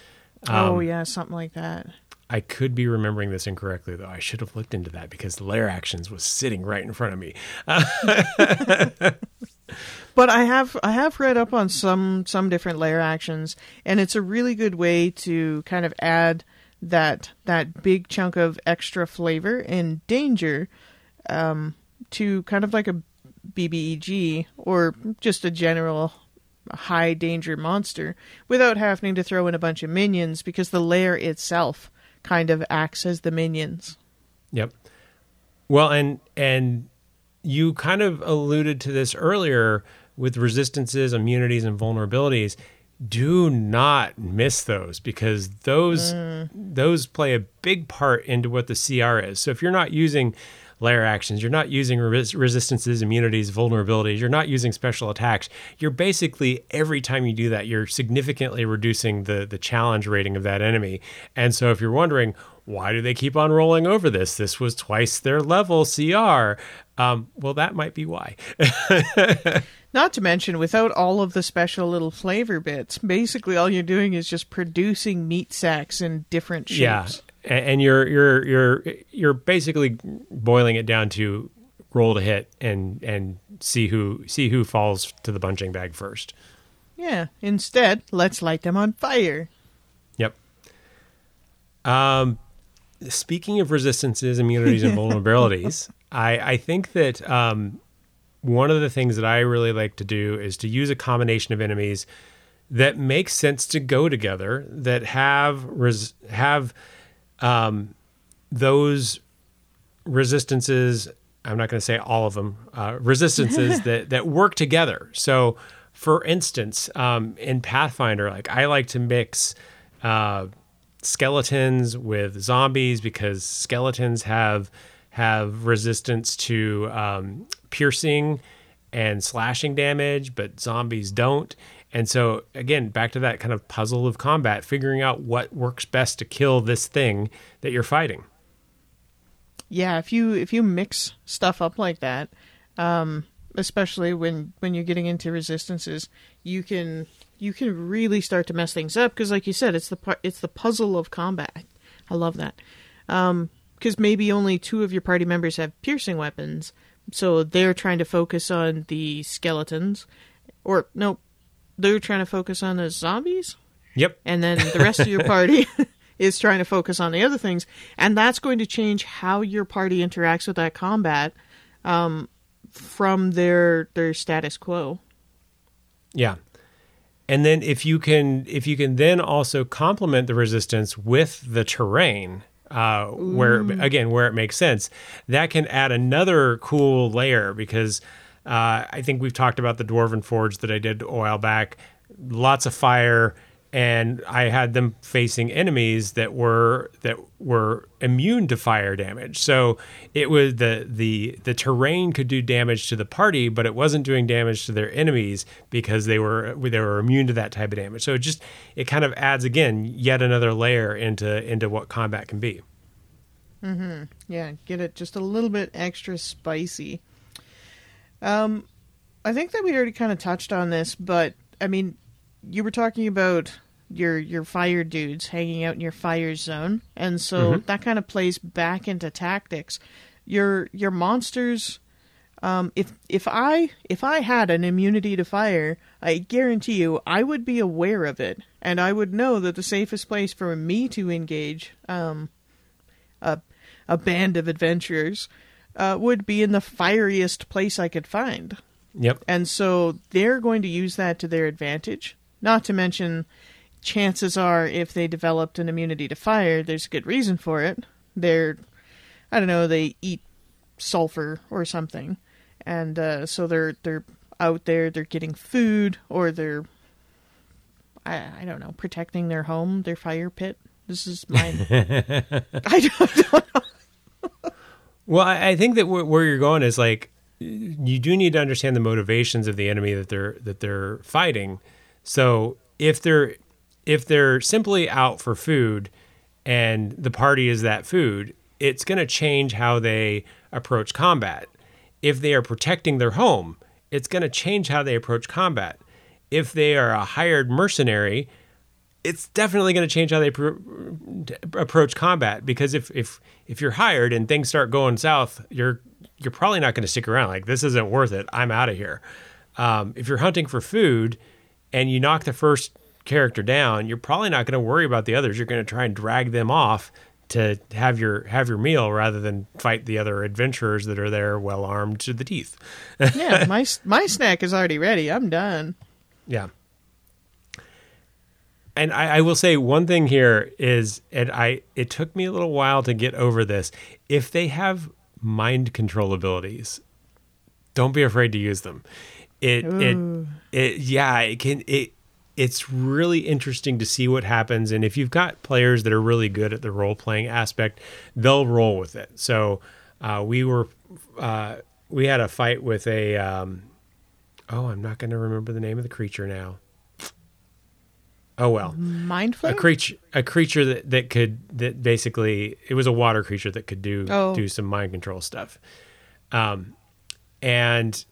S2: Oh, um, oh yeah, something like that.
S1: I could be remembering this incorrectly, though. I should have looked into that because the lair actions was sitting right in front of me.
S2: but I have I have read up on some some different lair actions, and it's a really good way to kind of add that that big chunk of extra flavor and danger um, to kind of like a BBEG or just a general high danger monster without having to throw in a bunch of minions because the lair itself kind of acts as the minions.
S1: Yep. Well, and and you kind of alluded to this earlier with resistances, immunities, and vulnerabilities. Do not miss those because those mm. those play a big part into what the CR is. So if you're not using lair actions, you're not using res- resistances, immunities, vulnerabilities, you're not using special attacks. You're basically every time you do that, you're significantly reducing the the challenge rating of that enemy. And so if you're wondering why do they keep on rolling over this? This was twice their level CR. Um, well, that might be why.
S2: Not to mention, without all of the special little flavor bits, basically all you're doing is just producing meat sacks in different shapes. Yeah,
S1: and you're you're you're you're basically boiling it down to roll to hit and and see who see who falls to the bunching bag first.
S2: Yeah. Instead, let's light them on fire.
S1: Yep. Um, speaking of resistances, immunities, and vulnerabilities, I I think that um, one of the things that I really like to do is to use a combination of enemies that make sense to go together that have res- have um, those resistances i'm not going to say all of them uh, resistances that that work together. So for instance um, in pathfinder like i like to mix uh, skeletons with zombies because skeletons have have resistance to um, piercing and slashing damage but zombies don't and so, again, back to that kind of puzzle of combat, figuring out what works best to kill this thing that you're fighting.
S2: yeah, if you if you mix stuff up like that, um, especially when when you're getting into resistances, you can you can really start to mess things up because, like you said, it's the pu- it's the puzzle of combat. I love that. Um, because maybe only two of your party members have piercing weapons, so they're trying to focus on the skeletons, or no, they're trying to focus on the zombies,
S1: Yep.
S2: and then the rest of your party is trying to focus on the other things, and that's going to change how your party interacts with that combat um, from their their status quo.
S1: Yeah. And then if you can if you can then also complement the resistance with the terrain, uh, where again where it makes sense, that can add another cool layer because uh, I think we've talked about the dwarven forge that I did a while back. Lots of fire, and I had them facing enemies that were that were immune to fire damage. So it was the the the terrain could do damage to the party, but it wasn't doing damage to their enemies because they were they were immune to that type of damage. So it just it kind of adds again yet another layer into into what combat can be. Mm-hmm.
S2: Yeah, get it just a little bit extra spicy. Um, I think that we already kind of touched on this, but I mean, you were talking about your your fire dudes hanging out in your fire zone, and so that kind of plays back into tactics. Your your monsters. Um, if if I if I had an immunity to fire, I guarantee you I would be aware of it, and I would know that the safest place for me to engage um, a a band of adventurers uh, would be in the fieriest place I could find.
S1: Yep.
S2: And so they're going to use that to their advantage. Not to mention, chances are, if they developed an immunity to fire, there's a good reason for it. They're, I don't know, they eat sulfur or something, and uh, so they're they're out there, they're getting food, or they're, I, I don't know, protecting their home, their fire pit. This is mine. I don't, don't know.
S1: Well, I, I think that wh- where you're going is like you do need to understand the motivations of the enemy that they're that they're fighting. So if they're if they're simply out for food and the party is that food, it's going to change how they approach combat. If they are protecting their home, it's going to change how they approach combat. If they are a hired mercenary, it's definitely going to change how they pr- approach combat because if if if you're hired and things start going south, you're you're probably not going to stick around. Like this isn't worth it. I'm out of here. Um, if you're hunting for food and you knock the first character down, you're probably not going to worry about the others. You're going to try and drag them off to have your have your meal rather than fight the other adventurers that are there well armed to the teeth.
S2: Yeah, my my snack is already ready. I'm done.
S1: Yeah. And I, I will say one thing here is, and I it took me a little while to get over this. If they have mind control abilities, don't be afraid to use them. It
S2: Ooh.
S1: it it yeah, it can it it's really interesting to see what happens and if you've got players that are really good at the role playing aspect, they'll roll with it. So, uh, we were uh, we had a fight with a um, oh, I'm not going to remember the name of the creature now. Oh well,
S2: Mind
S1: a creature a creature that, that could that basically it was a water creature that could do
S2: Oh.
S1: do some mind control stuff. Um and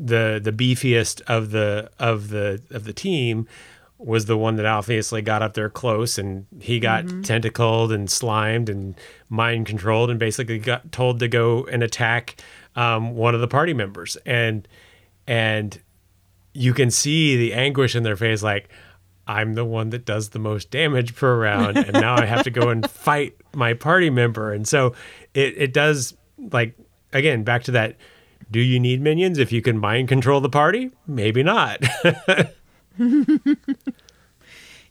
S1: the the beefiest of the of the of the team was the one that obviously got up there close and he got tentacled and slimed and mind controlled and basically got told to go and attack um, one of the party members. And and you can see the anguish in their face like i'm the one that does the most damage per round and now i have to go and fight my party member and so it, it does like again back to that do you need minions if you can mind control the party maybe not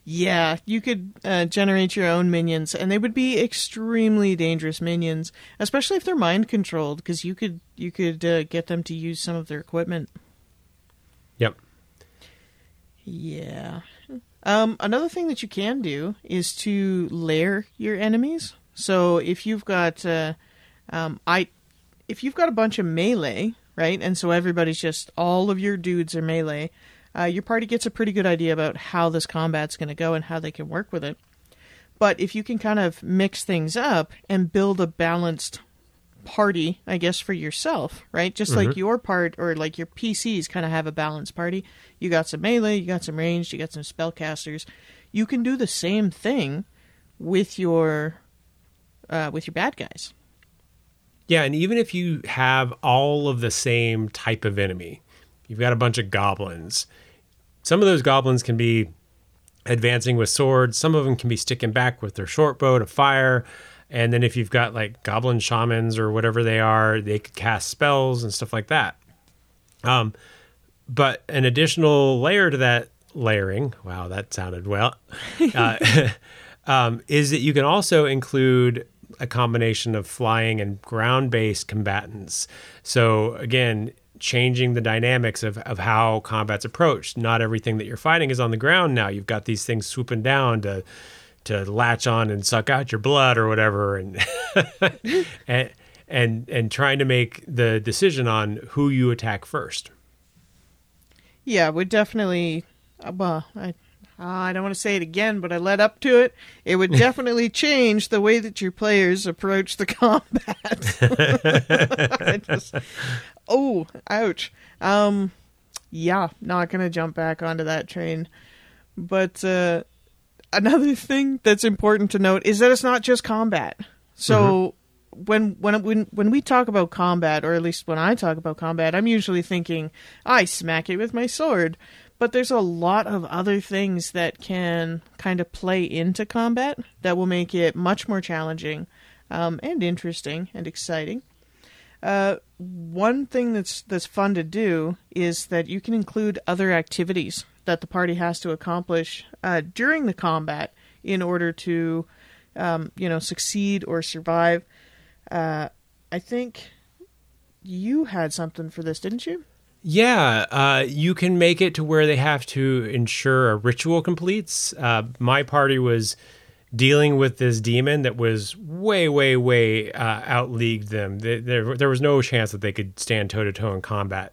S2: Yeah, you could uh, generate your own minions, and they would be extremely dangerous minions, especially if they're mind controlled, because you could you could uh, get them to use some of their equipment.
S1: yep
S2: Yeah. Um, another thing that you can do is to layer your enemies. So if you've got, uh, um, I, if you've got a bunch of melee, right, and so everybody's just all of your dudes are melee, uh, your party gets a pretty good idea about how this combat's going to go and how they can work with it. But if you can kind of mix things up and build a balanced party, I guess, for yourself, right? Just like your part or like your PCs kind of have a balanced party. You got some melee, you got some ranged, you got some spellcasters. You can do the same thing with your uh, with your bad guys.
S1: Yeah, and even if you have all of the same type of enemy, you've got a bunch of goblins. Some of those goblins can be advancing with swords. Some of them can be sticking back with their short bow to fire. And then if you've got like goblin shamans or whatever they are, they could cast spells and stuff like that. Um, but an additional layer to that layering, wow, that sounded well, uh, um, is that you can also include a combination of flying and ground based combatants. So again, changing the dynamics of, of how combat's approached. Not everything that you're fighting is on the ground now. You've got these things swooping down to to latch on and suck out your blood or whatever and and and and trying to make the decision on who you attack first.
S2: Yeah, would definitely. uh, Well, I uh, I don't want to say it again, but I led up to it. It would definitely change the way that your players approach the combat. I just, oh, ouch. Um, yeah, not gonna jump back onto that train. But uh, another thing that's important to note is that it's not just combat. So when when when when we talk about combat, or at least when I talk about combat, I'm usually thinking I smack it with my sword. But there's a lot of other things that can kind of play into combat that will make it much more challenging um, and interesting and exciting. Uh, one thing that's that's fun to do is that you can include other activities that the party has to accomplish uh, during the combat in order to, um, you know, succeed or survive. Uh, I think you had something for this, didn't you?
S1: Yeah, uh, you can make it to where they have to ensure a ritual completes. Uh, my party was dealing with this demon that was way, way, way uh, outleagued them. There, there, was no chance that they could stand toe to toe in combat.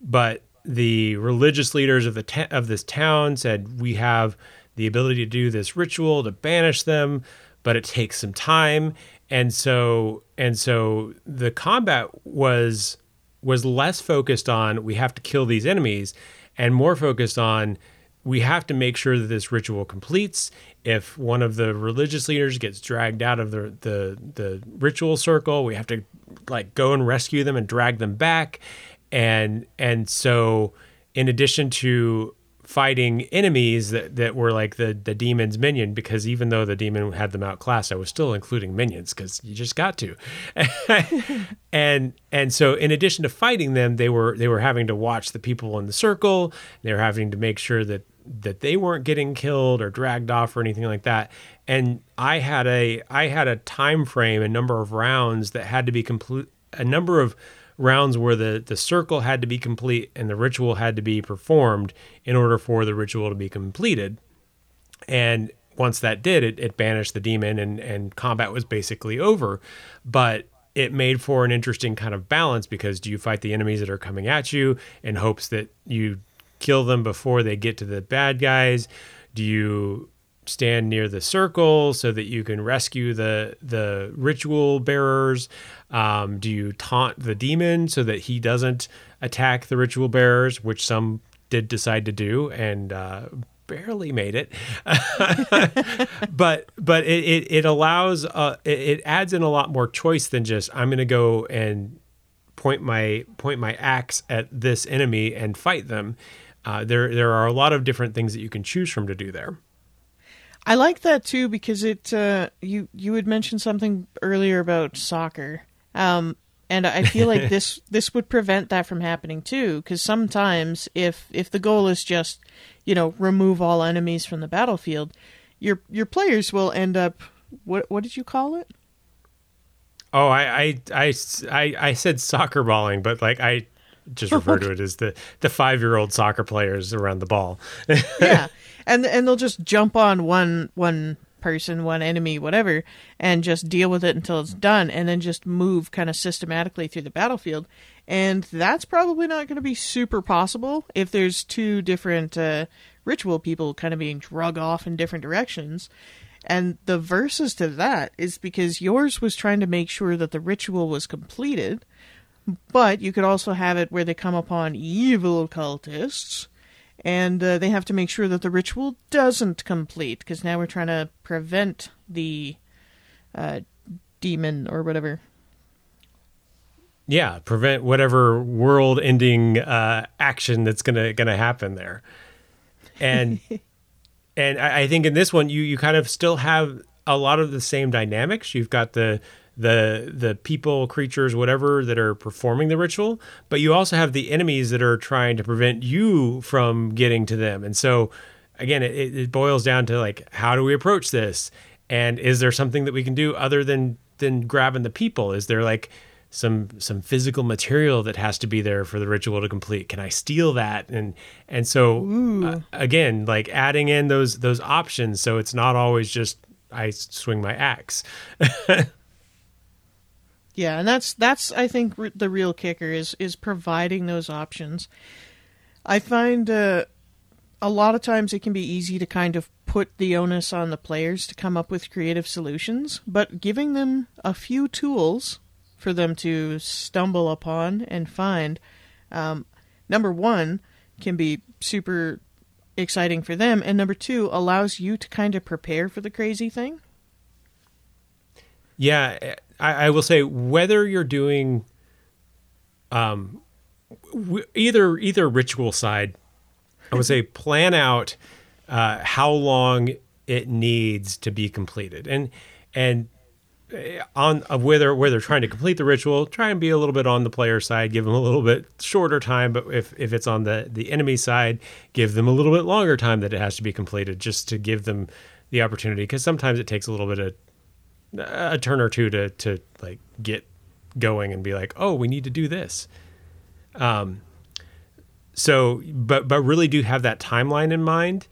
S1: But the religious leaders of the of this town said we have the ability to do this ritual to banish them, but it takes some time. And so and so the combat was was less focused on we have to kill these enemies and more focused on we have to make sure that this ritual completes. If one of the religious leaders gets dragged out of the, the the ritual circle, we have to like go and rescue them and drag them back. And and so in addition to fighting enemies that, that were like the, the demon's minion because even though the demon had them outclassed, I was still including minions because you just got to. and and so in addition to fighting them, they were they were having to watch the people in the circle. They were having to make sure that that they weren't getting killed or dragged off or anything like that. And I had a I had a time frame, a number of rounds that had to be complete a number of rounds where the, the circle had to be complete and the ritual had to be performed in order for the ritual to be completed. And once that did, it, it banished the demon and, and combat was basically over. But it made for an interesting kind of balance because do you fight the enemies that are coming at you in hopes that you kill them before they get to the bad guys? Do you stand near the circle so that you can rescue the the ritual bearers? Um, do you taunt the demon so that he doesn't attack the ritual bearers, which some did decide to do and uh, barely made it? but but it it, it allows uh, it, it adds in a lot more choice than just I'm going to go and point my point my axe at this enemy and fight them. Uh, there there are a lot of different things that you can choose from to do there.
S2: I like that too because it uh, you you had mentioned something earlier about soccer, um, and I feel like this this would prevent that from happening too. Because sometimes if if the goal is just you know remove all enemies from the battlefield, your your players will end up what what did you call it?
S1: Oh, I I I, I, I said soccer balling, but like I just refer to it as the the five year old soccer players around the ball.
S2: yeah, and and they'll just jump on one one person, one enemy, whatever, and just deal with it until it's done, and then just move kind of systematically through the battlefield. And that's probably not going to be super possible if there's two different uh, ritual people kind of being drug off in different directions. And the verses to that is because yours was trying to make sure that the ritual was completed, but you could also have it where they come upon evil cultists and uh, they have to make sure that the ritual doesn't complete because now we're trying to prevent the uh, demon or whatever.
S1: Yeah, prevent whatever world-ending uh, action that's gonna gonna happen there, and and I, I think in this one you you kind of still have a lot of the same dynamics. You've got the the the people, creatures, whatever that are performing the ritual, but you also have the enemies that are trying to prevent you from getting to them. And so, again, it, it boils down to like, how do we approach this? And is there something that we can do other than than grabbing the people? Is there like some some physical material that has to be there for the ritual to complete? Can I steal that? And and so uh, again, like adding in those those options, so it's not always just I swing my axe.
S2: Yeah, and that's that's I think r- the real kicker is is providing those options. I find uh, a lot of times it can be easy to kind of put the onus on the players to come up with creative solutions, but giving them a few tools for them to stumble upon and find, um, number one, can be super exciting for them, and number two allows you to kind of prepare for the crazy thing.
S1: Yeah, I, I will say whether you're doing um w- either either ritual side, I would say plan out uh, how long it needs to be completed, and and uh, on uh, whether where they're trying to complete the ritual, try and be a little bit on the player side, give them a little bit shorter time. But if if it's on the the enemy side, give them a little bit longer time that it has to be completed, just to give them the opportunity. Because sometimes it takes a little bit of a turn or two to to like get going and be like, oh, we need to do this. Um, so, but but really do have that timeline in mind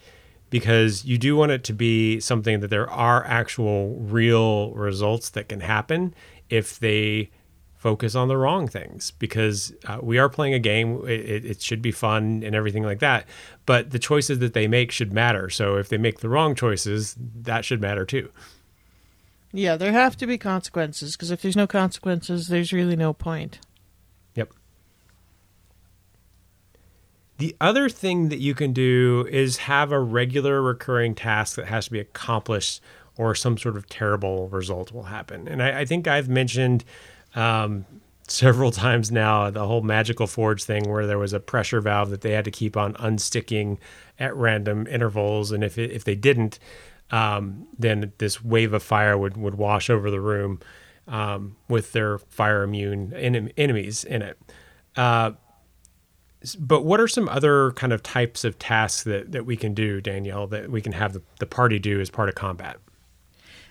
S1: because you do want it to be something that there are actual real results that can happen if they focus on the wrong things because uh, we are playing a game it, it, should be fun and everything like that but the choices that they make should matter so if they make the wrong choices that should matter too
S2: Yeah, there have to be consequences because if there's no consequences, there's really no point.
S1: Yep. The other thing that you can do is have a regular recurring task that has to be accomplished or some sort of terrible result will happen. And I, I think I've mentioned um, several times now the whole magical forge thing where there was a pressure valve that they had to keep on unsticking at random intervals. And if, it, if they didn't, um, then this wave of fire would, would wash over the room um, with their fire immune en- enemies in it. Uh, but what are some other kind of types of tasks that, that we can do, Danielle, that we can have the, the party do as part of combat?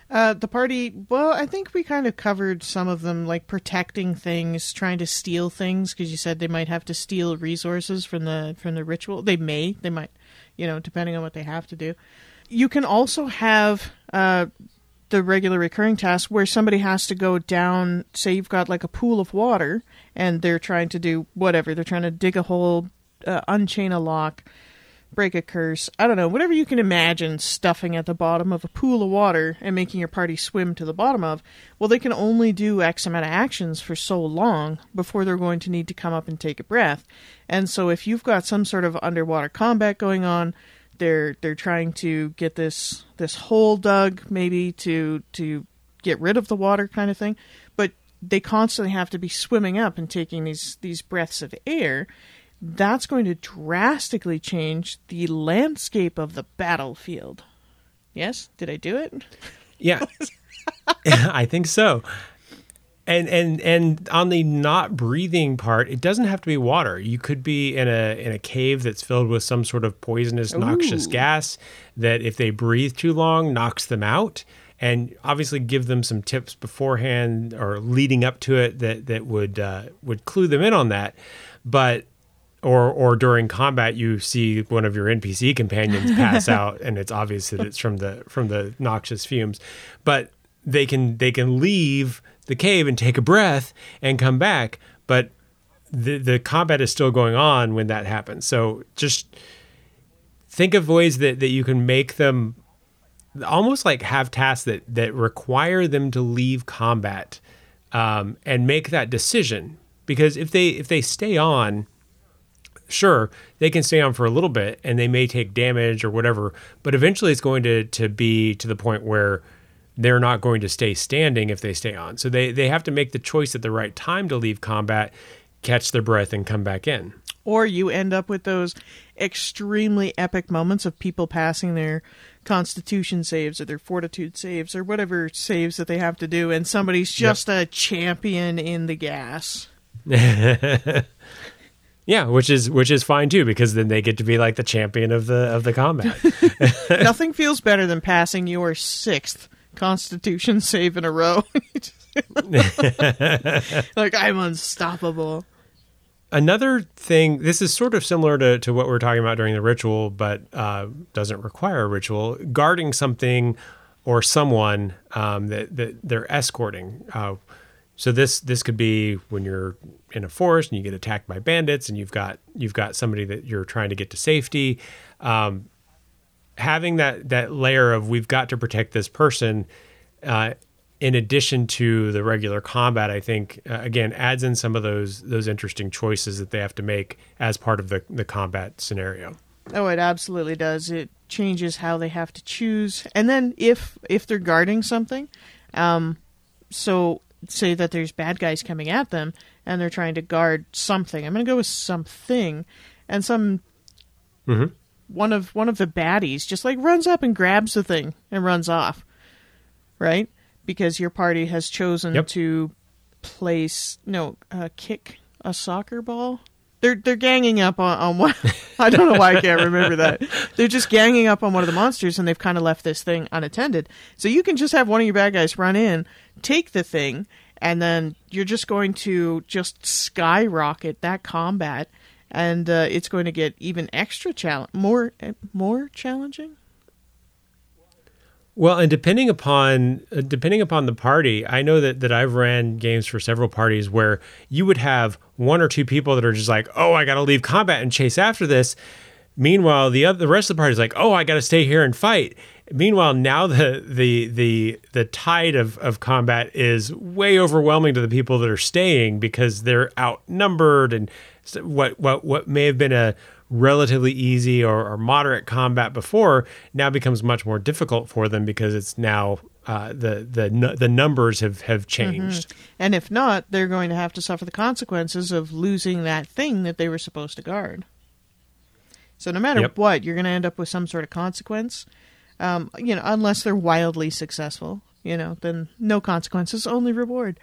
S2: Uh, the party, well, I think we kind of covered some of them, like protecting things, trying to steal things, because you said they might have to steal resources from the from the ritual. They may, they might, you know, depending on what they have to do. You can also have uh, the regular recurring task where somebody has to go down. Say you've got like a pool of water, and they're trying to do whatever. They're trying to dig a hole, uh, unchain a lock, break a curse. I don't know, whatever you can imagine stuffing at the bottom of a pool of water and making your party swim to the bottom of. Well, they can only do X amount of actions for so long before they're going to need to come up and take a breath. And so if you've got some sort of underwater combat going on, they're they're trying to get this this hole dug maybe to to get rid of the water kind of thing, but they constantly have to be swimming up and taking these these breaths of air that's going to drastically change the landscape of the battlefield. Yes, did I do it?
S1: Yeah, I think so. And and and on the not breathing part, it doesn't have to be water. You could be in a in a cave that's filled with some sort of poisonous, noxious
S2: Ooh.
S1: gas that, if they breathe too long, knocks them out. And obviously, give them some tips beforehand or leading up to it that that would uh, would clue them in on that. But or or during combat you see one of your NPC companions pass out and it's obvious that it's from the from the noxious fumes but they can they can leave the cave and take a breath and come back but the the combat is still going on when that happens. So just think of ways that that you can make them almost like have tasks that that require them to leave combat um, and make that decision. Because if they if they stay on sure they can stay on for a little bit and they may take damage or whatever but eventually it's going to to be to the point where they're not going to stay standing if they stay on. So they they have to make the choice at the right time to leave combat catch their breath and come back in.
S2: Or you end up with those extremely epic moments of people passing their constitution saves or their fortitude saves or whatever saves that they have to do and somebody's just yep. a champion in the gas.
S1: Yeah which is which is fine too because then they get to be like the champion of the of the combat.
S2: Nothing feels better than passing your sixth constitution save in a row like i'm unstoppable
S1: Another thing, this is sort of similar to, to what we are talking about during the ritual, but uh, doesn't require a ritual. Guarding something or someone um, that, that they're escorting. Uh, so this this could be when you're in a forest and you get attacked by bandits, and you've got you've got somebody that you're trying to get to safety. Um, having that that layer of we've got to protect this person uh, in addition to the regular combat, I think uh, again adds in some of those those interesting choices that they have to make as part of the the combat scenario.
S2: Oh, it absolutely does. It changes how they have to choose, and then if if they're guarding something, um, so say that there's bad guys coming at them and they're trying to guard something. I'm going to go with something, and some mm-hmm. One of one of the baddies just like runs up and grabs the thing and runs off, right? because your party has chosen yep. to place no uh, kick a soccer ball. They're they're ganging up on, on one. I don't know why I can't remember that. They're just ganging up on one of the monsters, and they've kind of left this thing unattended. So you can just have one of your bad guys run in, take the thing, and then you're just going to just skyrocket that combat, and uh, it's going to get even extra challenge, more more challenging.
S1: Well, and depending upon uh, depending upon the party, I know that that I've ran games for several parties where you would have one or two people that are just like, "Oh, I got to leave combat and chase after this." Meanwhile, the other the rest of the party is like, "Oh, I got to stay here and fight." Meanwhile, now the the the the tide of, of combat is way overwhelming to the people that are staying because they're outnumbered and what what what may have been a relatively easy or, or, moderate combat before now becomes much more difficult for them because it's now uh, the the the numbers have have changed. Mm-hmm.
S2: And if not, they're going to have to suffer the consequences of losing that thing that they were supposed to guard. So no matter yep. what, you're going to end up with some sort of consequence. Um, you know, unless they're wildly successful, you know, then no consequences, only reward.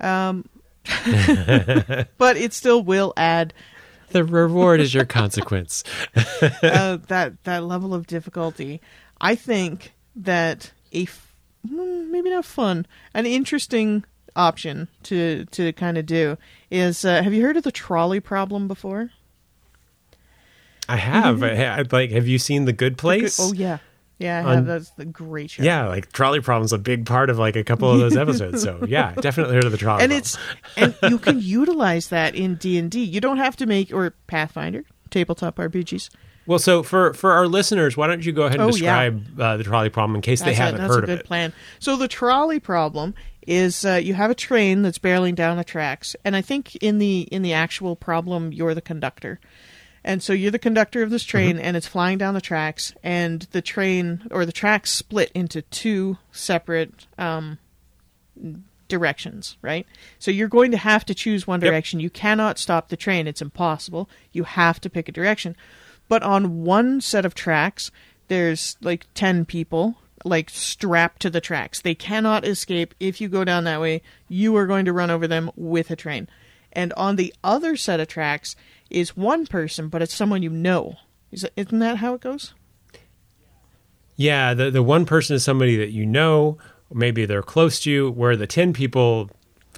S2: Um, but it still will add
S1: the reward is your consequence.
S2: uh, that that level of difficulty, I think that a f- hmm, maybe not fun, an interesting option to to kind of do is uh, have you heard of the trolley problem before?
S1: I have. I, like, have you seen The Good Place?
S2: The good, oh yeah, yeah, I have. That's the great show.
S1: Yeah, like trolley problem's a big part of like a couple of those episodes. so yeah, definitely heard of the trolley.
S2: And it's and you can utilize that in D and D. You don't have to make or Pathfinder tabletop RPGs.
S1: Well, so for for our listeners, why don't you go ahead and oh, describe yeah. uh, the trolley problem in case
S2: that's
S1: they haven't
S2: a,
S1: heard
S2: of it?
S1: That's
S2: a good plan. So the trolley problem is uh, you have a train that's barreling down the tracks, and I think in the in the actual problem, you're the conductor. And so you're the conductor of this train, mm-hmm. and it's flying down the tracks, and the train or the tracks split into two separate um, directions, right? So you're going to have to choose one direction. Yep. You cannot stop the train; it's impossible. You have to pick a direction. But on one set of tracks, there's like ten people like strapped to the tracks. They cannot escape. If you go down that way, you are going to run over them with a train. And on the other set of tracks is one person, but it's someone you know. Is it, isn't that how it goes?
S1: Yeah, the the one person is somebody that you know, maybe they're close to you. Where the ten people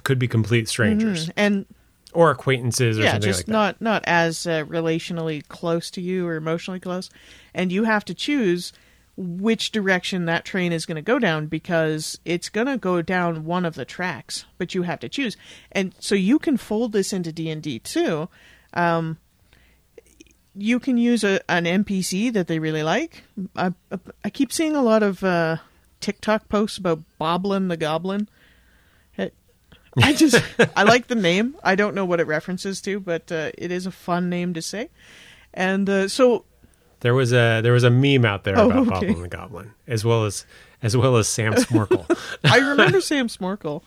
S1: could be complete strangers
S2: mm-hmm. and
S1: or acquaintances or
S2: yeah,
S1: something
S2: just
S1: like that.
S2: not not as uh, relationally close to you or emotionally close, and you have to choose which direction that train is going to go down because it's going to go down one of the tracks, but you have to choose. And so you can fold this into D&D too. Um, you can use a, an NPC that they really like. I, I keep seeing a lot of uh, TikTok posts about Boblin the Goblin. I just I like the name. I don't know what it references to, but uh, it is a fun name to say. And uh, so
S1: there was a there was a meme out there
S2: Oh,
S1: about
S2: okay.
S1: Boblin the Goblin, as well as as well as Sam Smorkle.
S2: I remember Sam Smorkle.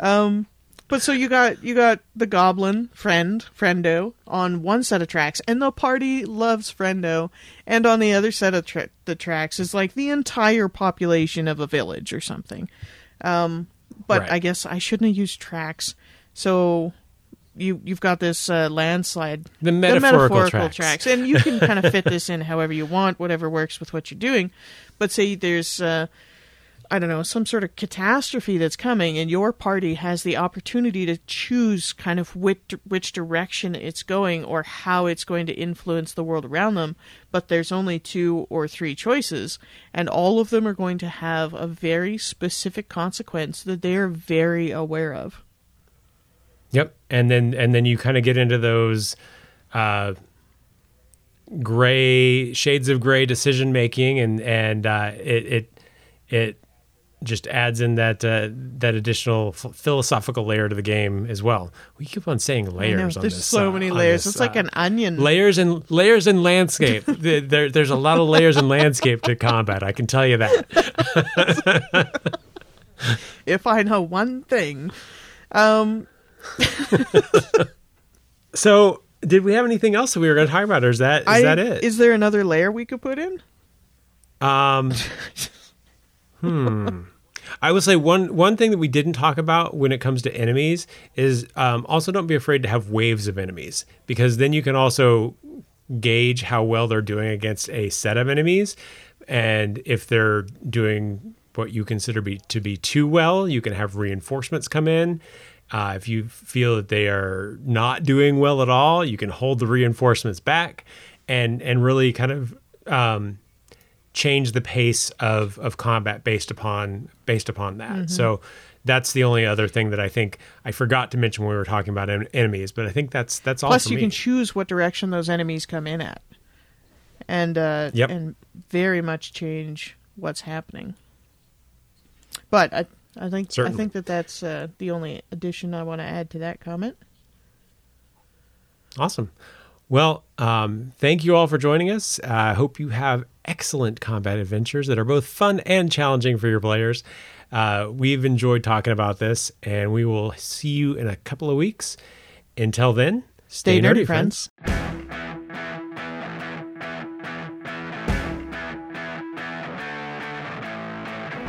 S2: Um, but so you got you got the Goblin friend Friendo on one set of tracks, and the party loves Friendo, and on the other set of tra- the tracks is like the entire population of a village or something. Um, but
S1: Right.
S2: I guess I shouldn't have used tracks. So you you've got this uh, landslide,
S1: The metaphorical tracks.
S2: and you can kind of fit this in however you want, whatever works with what you're doing. But say there's uh, I don't know, some sort of catastrophe that's coming, and your party has the opportunity to choose kind of which, which direction it's going or how it's going to influence the world around them. But there's only two or three choices, and all of them are going to have a very specific consequence that they are very aware of.
S1: Yep, and then and then you kind of get into those uh, gray shades of gray decision making, and and uh, it it it just adds in that uh, that additional ph- philosophical layer to the game as well. We keep on saying
S2: know,
S1: layers. on
S2: there's
S1: this,
S2: so
S1: uh,
S2: many layers.
S1: this,
S2: it's like
S1: uh,
S2: an onion.
S1: layers and layers in landscape. there, there- there's a lot of layers in landscape to combat. I can tell you that.
S2: if I know one thing. Um,
S1: So, did we have anything else that we were going to talk about, or is that is
S2: I,
S1: that it?
S2: Is there another layer we could put in?
S1: Um, hmm. I would say one one thing that we didn't talk about when it comes to enemies is um, also don't be afraid to have waves of enemies because then you can also gauge how well they're doing against a set of enemies, and if they're doing what you consider be to be too well, you can have reinforcements come in. Uh, if you feel that they are not doing well at all, you can hold the reinforcements back and and really kind of um, change the pace of of combat based upon based upon that.
S2: Mm-hmm.
S1: So that's the only other thing that I think I forgot to mention when we were talking about en- enemies, but I think that's that's all.
S2: Plus, you
S1: me.
S2: can choose what direction those enemies come in at, and uh,
S1: Yep.
S2: and very much change what's happening. But I, I think I think that that's uh, the only addition I want to add to that comment.
S1: Awesome. Well, um, thank you all for joining us. Uh, I hope you have excellent combat adventures that are both fun and challenging for your players. Uh, we've enjoyed talking about this, and we will see you in a couple of weeks. Until then,
S2: Stay, nerdy, friends.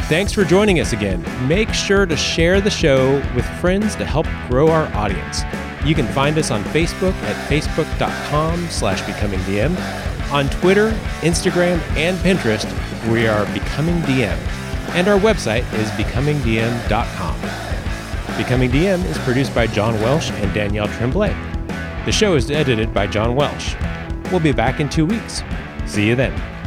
S1: Thanks for joining us again. Make sure to share the show with friends to help grow our audience. You can find us on Facebook at facebook.com slash becomingdm. On Twitter, Instagram, and Pinterest, we are Becoming DM. And our website is becomingdm.com. Becoming DM is produced by John Welsh and Danielle Tremblay. The show is edited by John Welsh. We'll be back in two weeks. See you then.